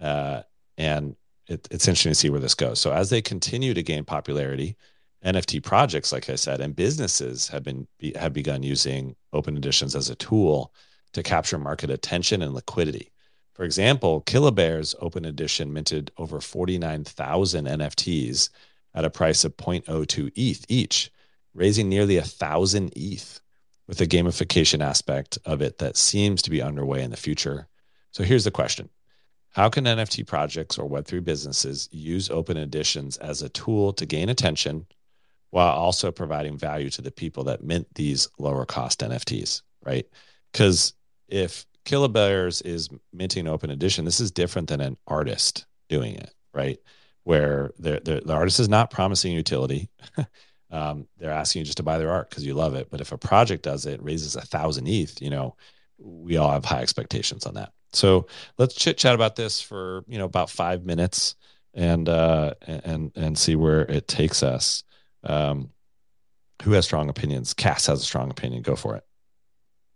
uh, and it, it's interesting to see where this goes. So as they continue to gain popularity, NFT projects, like I said, and businesses have been have begun using open editions as a tool to capture market attention and liquidity. For example, Killabear's open edition minted over 49,000 NFTs at a price of 0.02 ETH each, raising nearly a thousand ETH with a gamification aspect of it that seems to be underway in the future. So here's the question How can NFT projects or Web3 businesses use open editions as a tool to gain attention while also providing value to the people that mint these lower cost NFTs, right? Because if Killabears is minting open edition, this is different than an artist doing it, right? Where the artist is not promising utility. um, they're asking you just to buy their art because you love it. But if a project does it, raises a thousand ETH, you know, we all have high expectations on that. So let's chit chat about this for you know about five minutes and uh, and and see where it takes us. Um, who has strong opinions? Cass has a strong opinion. Go for it.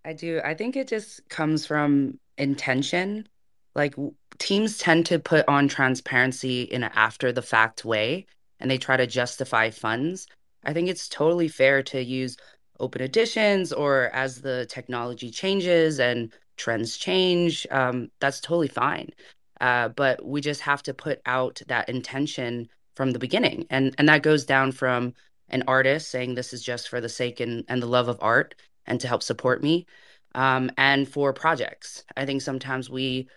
I do. I think it just comes from intention. Like teams tend to put on transparency in an after the fact way and they try to justify funds. I think it's totally fair to use open editions or as the technology changes and trends change, um, that's totally fine. Uh, but we just have to put out that intention from the beginning. And and that goes down from an artist saying this is just for the sake and, and the love of art and to help support me. Um, and for projects. I think sometimes we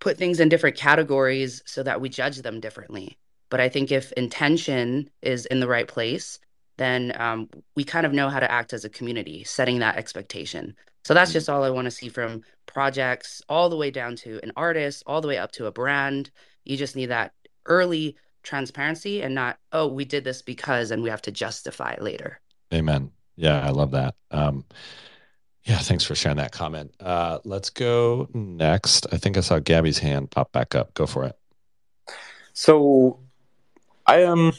put things in different categories so that we judge them differently. But I think if intention is in the right place, then um, we kind of know how to act as a community, setting that expectation. So that's just all I want to see from projects, all the way down to an artist, all the way up to a brand. You just need that early transparency and not, oh, we did this because and we have to justify later. Amen. Yeah, I love that. Um, yeah, thanks for sharing that comment. Uh, let's go next. I think I saw Gabby's hand pop back up. Go for it. So, I am. Um,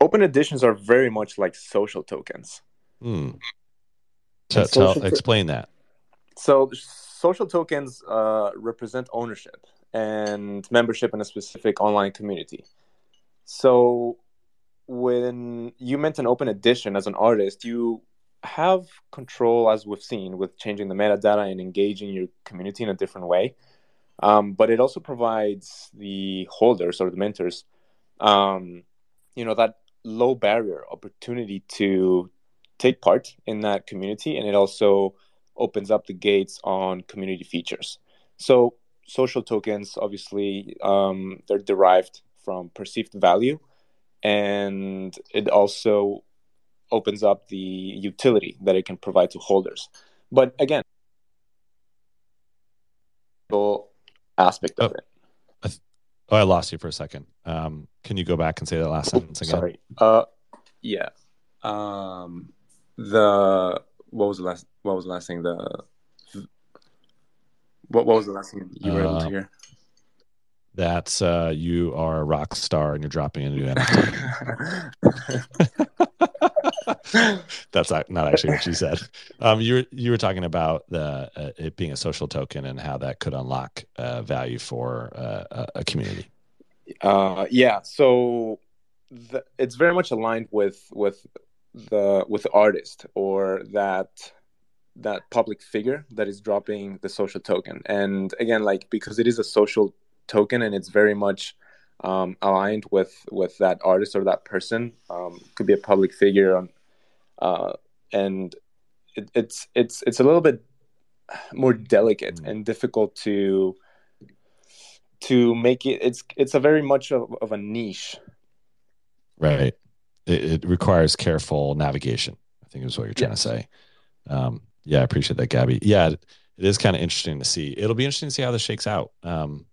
open editions are very much like social tokens. Hmm. Tell, tell, explain that. So, social tokens uh, represent ownership and membership in a specific online community. So, when you mint an open edition as an artist, you have control, as we've seen, with changing the metadata and engaging your community in a different way. Um, but it also provides the holders or the mentors, um, you know, that low barrier opportunity to take part in that community, and it also opens up the gates on community features. So social tokens, obviously, um, they're derived from perceived value, and it also opens up the utility that it can provide to holders. But again, aspect of oh, it. Oh, I lost you for a second. Um, can you go back and say that last sentence again? Sorry. Uh, yeah. Um, the what was the last? What was the last thing? The what, what was the last thing you were able to uh, hear? That's uh, you are a rock star and you're dropping a new NFT. That's not, not actually what you said. Um, you were you were talking about the uh, it being a social token and how that could unlock uh, value for uh, a community. Uh, yeah, so the, it's very much aligned with with the with the artist or that that public figure that is dropping the social token. And again, like because it is a social token and it's very much um, aligned with with that artist or that person. Um, could be a public figure, on, uh, and it, it's it's it's a little bit more delicate mm. and difficult to to make it. It's it's a very much of, of a niche. Right. It, it, requires careful navigation. I think is what you're trying to say. Um, yeah, I appreciate that, Gabby. Yeah, it is kind of interesting to see. It'll be interesting to see how this shakes out. Um,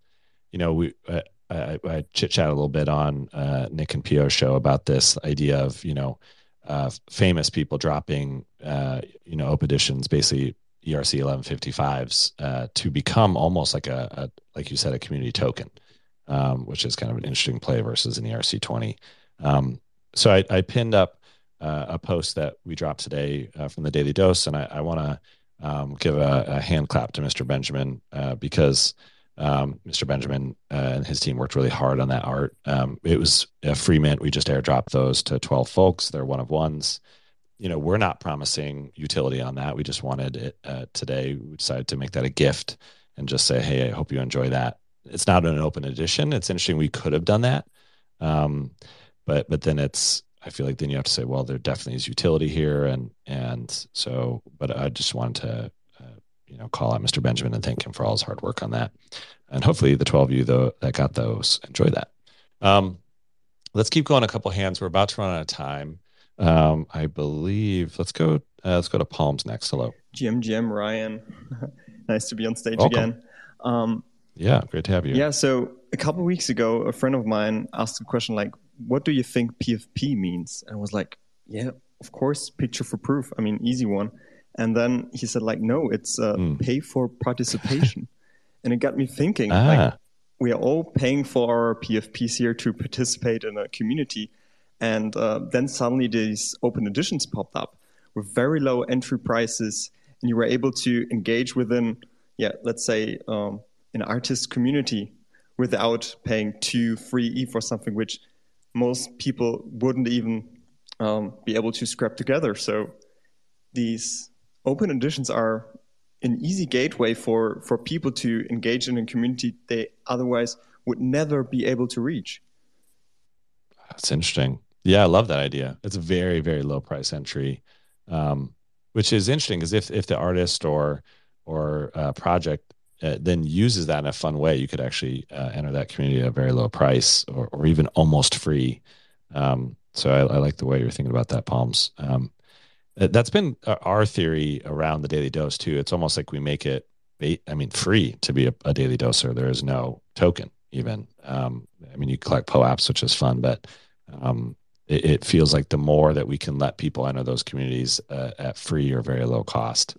you know, we uh, I, I chit chat a little bit on uh, Nick and Pio's show about this idea of you know uh, famous people dropping uh, you know open editions, basically ERC 1155s, uh, to become almost like a, a, like you said a community token, um, which is kind of an interesting play versus an ERC 20. Um, so I, I, pinned up uh, a post that we dropped today from the Daily Dose, and I, I want to um, give a, a, hand clap to Mr. Benjamin because um, Mr. Benjamin uh, and his team worked really hard on that art. Um, it was a free mint. We just airdropped those to 12 folks. They're one of ones. You know, we're not promising utility on that. We just wanted it uh, today. We decided to make that a gift and just say, hey, I hope you enjoy that. It's not an open edition. It's interesting. We could have done that. Um, but, but then it's, I feel like then you have to say, well, there definitely is utility here. And, and so, but I just wanted to you know, call out Mr. Benjamin and thank him for all his hard work on that. And hopefully the 12 of you though that got those enjoy that. Um, let's keep going a couple hands. We're about to run out of time. Um, I believe let's go uh, let's go to Palms next. Hello. Jim, Jim, Ryan. nice to be on stage Welcome. again. Um, yeah, great to have you. Yeah, so a couple weeks ago, a friend of mine asked a question like, "What do you think PFP means?" And I was like, "Yeah, of course, picture for proof. I mean, easy one." And then he said, like, no, it's uh, mm. pay for participation. and it got me thinking, ah. like, we are all paying for our PFPs here to participate in a community. And uh, then suddenly these open editions popped up with very low entry prices. And you were able to engage within, yeah, let's say um, an artist community without paying two free E for something which most people wouldn't even um, be able to scrap together. So these open editions are an easy gateway for, for people to engage in a community they otherwise would never be able to reach. That's interesting. Yeah, I love that idea. It's a very, very low price entry, um, which is interesting because if, if the artist or or uh, project uh, then uses that in a fun way, you could actually uh, enter that community at a very low price or, or even almost free. Um, so I, I, like the way you're thinking about that, Palms. Um, that's been uh, our theory around the daily dose too. It's almost like we make it, I mean, free to be a, a daily doser. There is no token. even. Um, I mean, you collect POAPs, which is fun, but um, it, it, feels like the more that we can let people enter those communities uh, at free or very low cost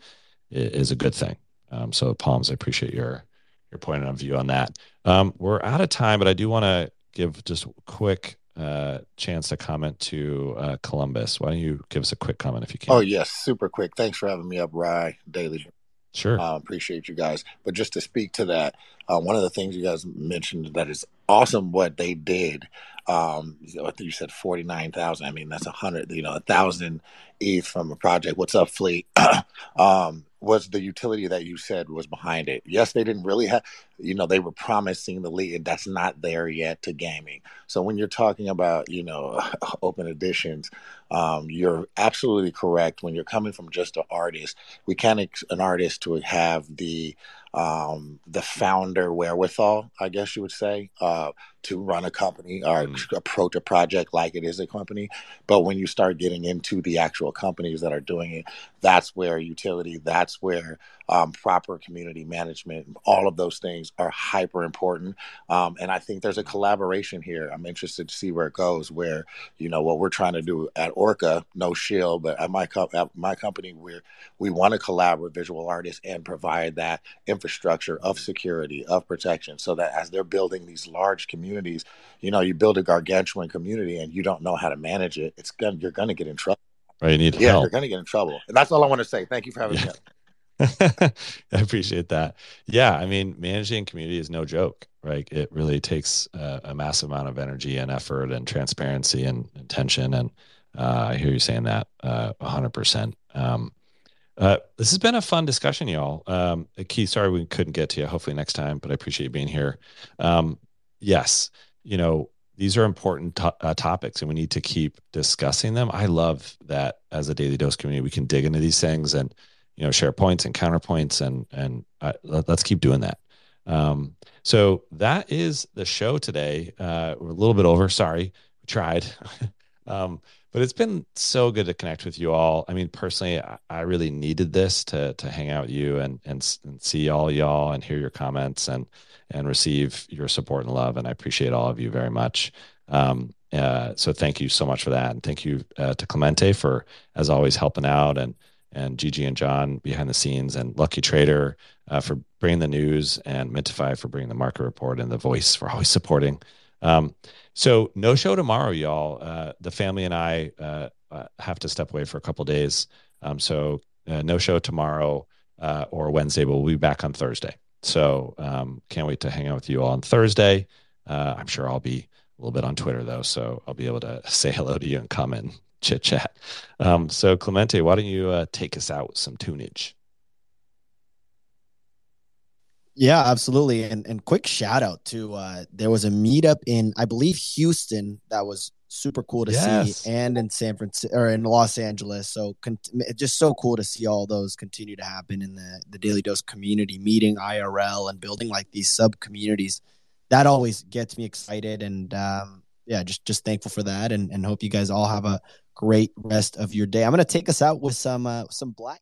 is a good thing. Um, so, Palms, I appreciate your your point of view on that. Um, we're out of time, but I do want to give just a quick uh, chance to comment to uh, Columbus. Why don't you give us a quick comment if you can? Oh yes, super quick. Thanks for having me up, Rye Daily. Sure. Uh, appreciate you guys. But just to speak to that, uh, one of the things you guys mentioned that is awesome what they did. Um, you said forty nine thousand. I mean, that's a hundred. You know, a thousand ETH from a project. What's up, Fleet? um, was the utility that you said was behind it. Yes, they didn't really have, you know, they were promising the lead, that's not there yet to gaming. So when you're talking about, you know, open editions, um, you're absolutely correct. When you're coming from just an artist, we can't ex- an artist to have the um, the founder wherewithal, I guess you would say, uh, to run a company or mm. approach a project like it is a company. But when you start getting into the actual companies that are doing it, that's where utility, that's where um, proper community management, all of those things are hyper important. Um, and I think there's a collaboration here. I'm interested to see where it goes. Where you know what we're trying to do at Orca, no shield, but at my co- at my company, we we want to collaborate with visual artists and provide that infrastructure of security, of protection, so that as they're building these large communities, you know, you build a gargantuan community and you don't know how to manage it, it's gonna you're gonna get in trouble. Right, you need yeah, help. you're gonna get in trouble, and that's all I want to say. Thank you for having yeah. me. I appreciate that. Yeah, I mean, managing community is no joke, right? It really takes a, a massive amount of energy and effort and transparency and intention. And uh, I hear you saying that uh, 100%. Um, uh, this has been a fun discussion, y'all. Um, Keith, sorry we couldn't get to you. Hopefully next time, but I appreciate you being here. Um, yes, you know, these are important to- uh, topics and we need to keep discussing them. I love that as a daily dose community, we can dig into these things and you know share points and counterpoints and and uh, let, us keep doing that. Um, so that is the show today. Uh, we're a little bit over sorry we tried. Um, but it's been so good to connect with you all. I mean personally i, I really needed this to to hang out with you and, and and see all y'all and hear your comments and and receive your support and love and i appreciate all of you very much um, uh, so thank you so much for that and thank you uh, to clemente for as always helping out and and Gigi and John behind the scenes, and Lucky Trader uh, for bringing the news, and Mintify for bringing the market report, and the voice for always supporting. Um, so no show tomorrow, y'all. Uh, the family and I uh, uh have to step away for a couple days. Um, so no show tomorrow or Wednesday, but we'll be back on Thursday. So um, can't wait to hang out with you all on Thursday. I'm sure I'll be a little bit on Twitter though, so I'll be able to say hello to you and comment chit chat. Um, so, Clemente, why don't you uh, take us out with some tunage? Yeah, absolutely. And and quick shout out to uh, there was a meetup in I believe Houston that was super cool to yes. see, and in San Francisco or in Los Angeles. So con- just so cool to see all those continue to happen in the the Daily Dose community, meeting IRL and building like these sub communities. That always gets me excited, and um, yeah, just just thankful for that, and and hope you guys all have a great rest of your day. I'm going to take us out with some uh, some black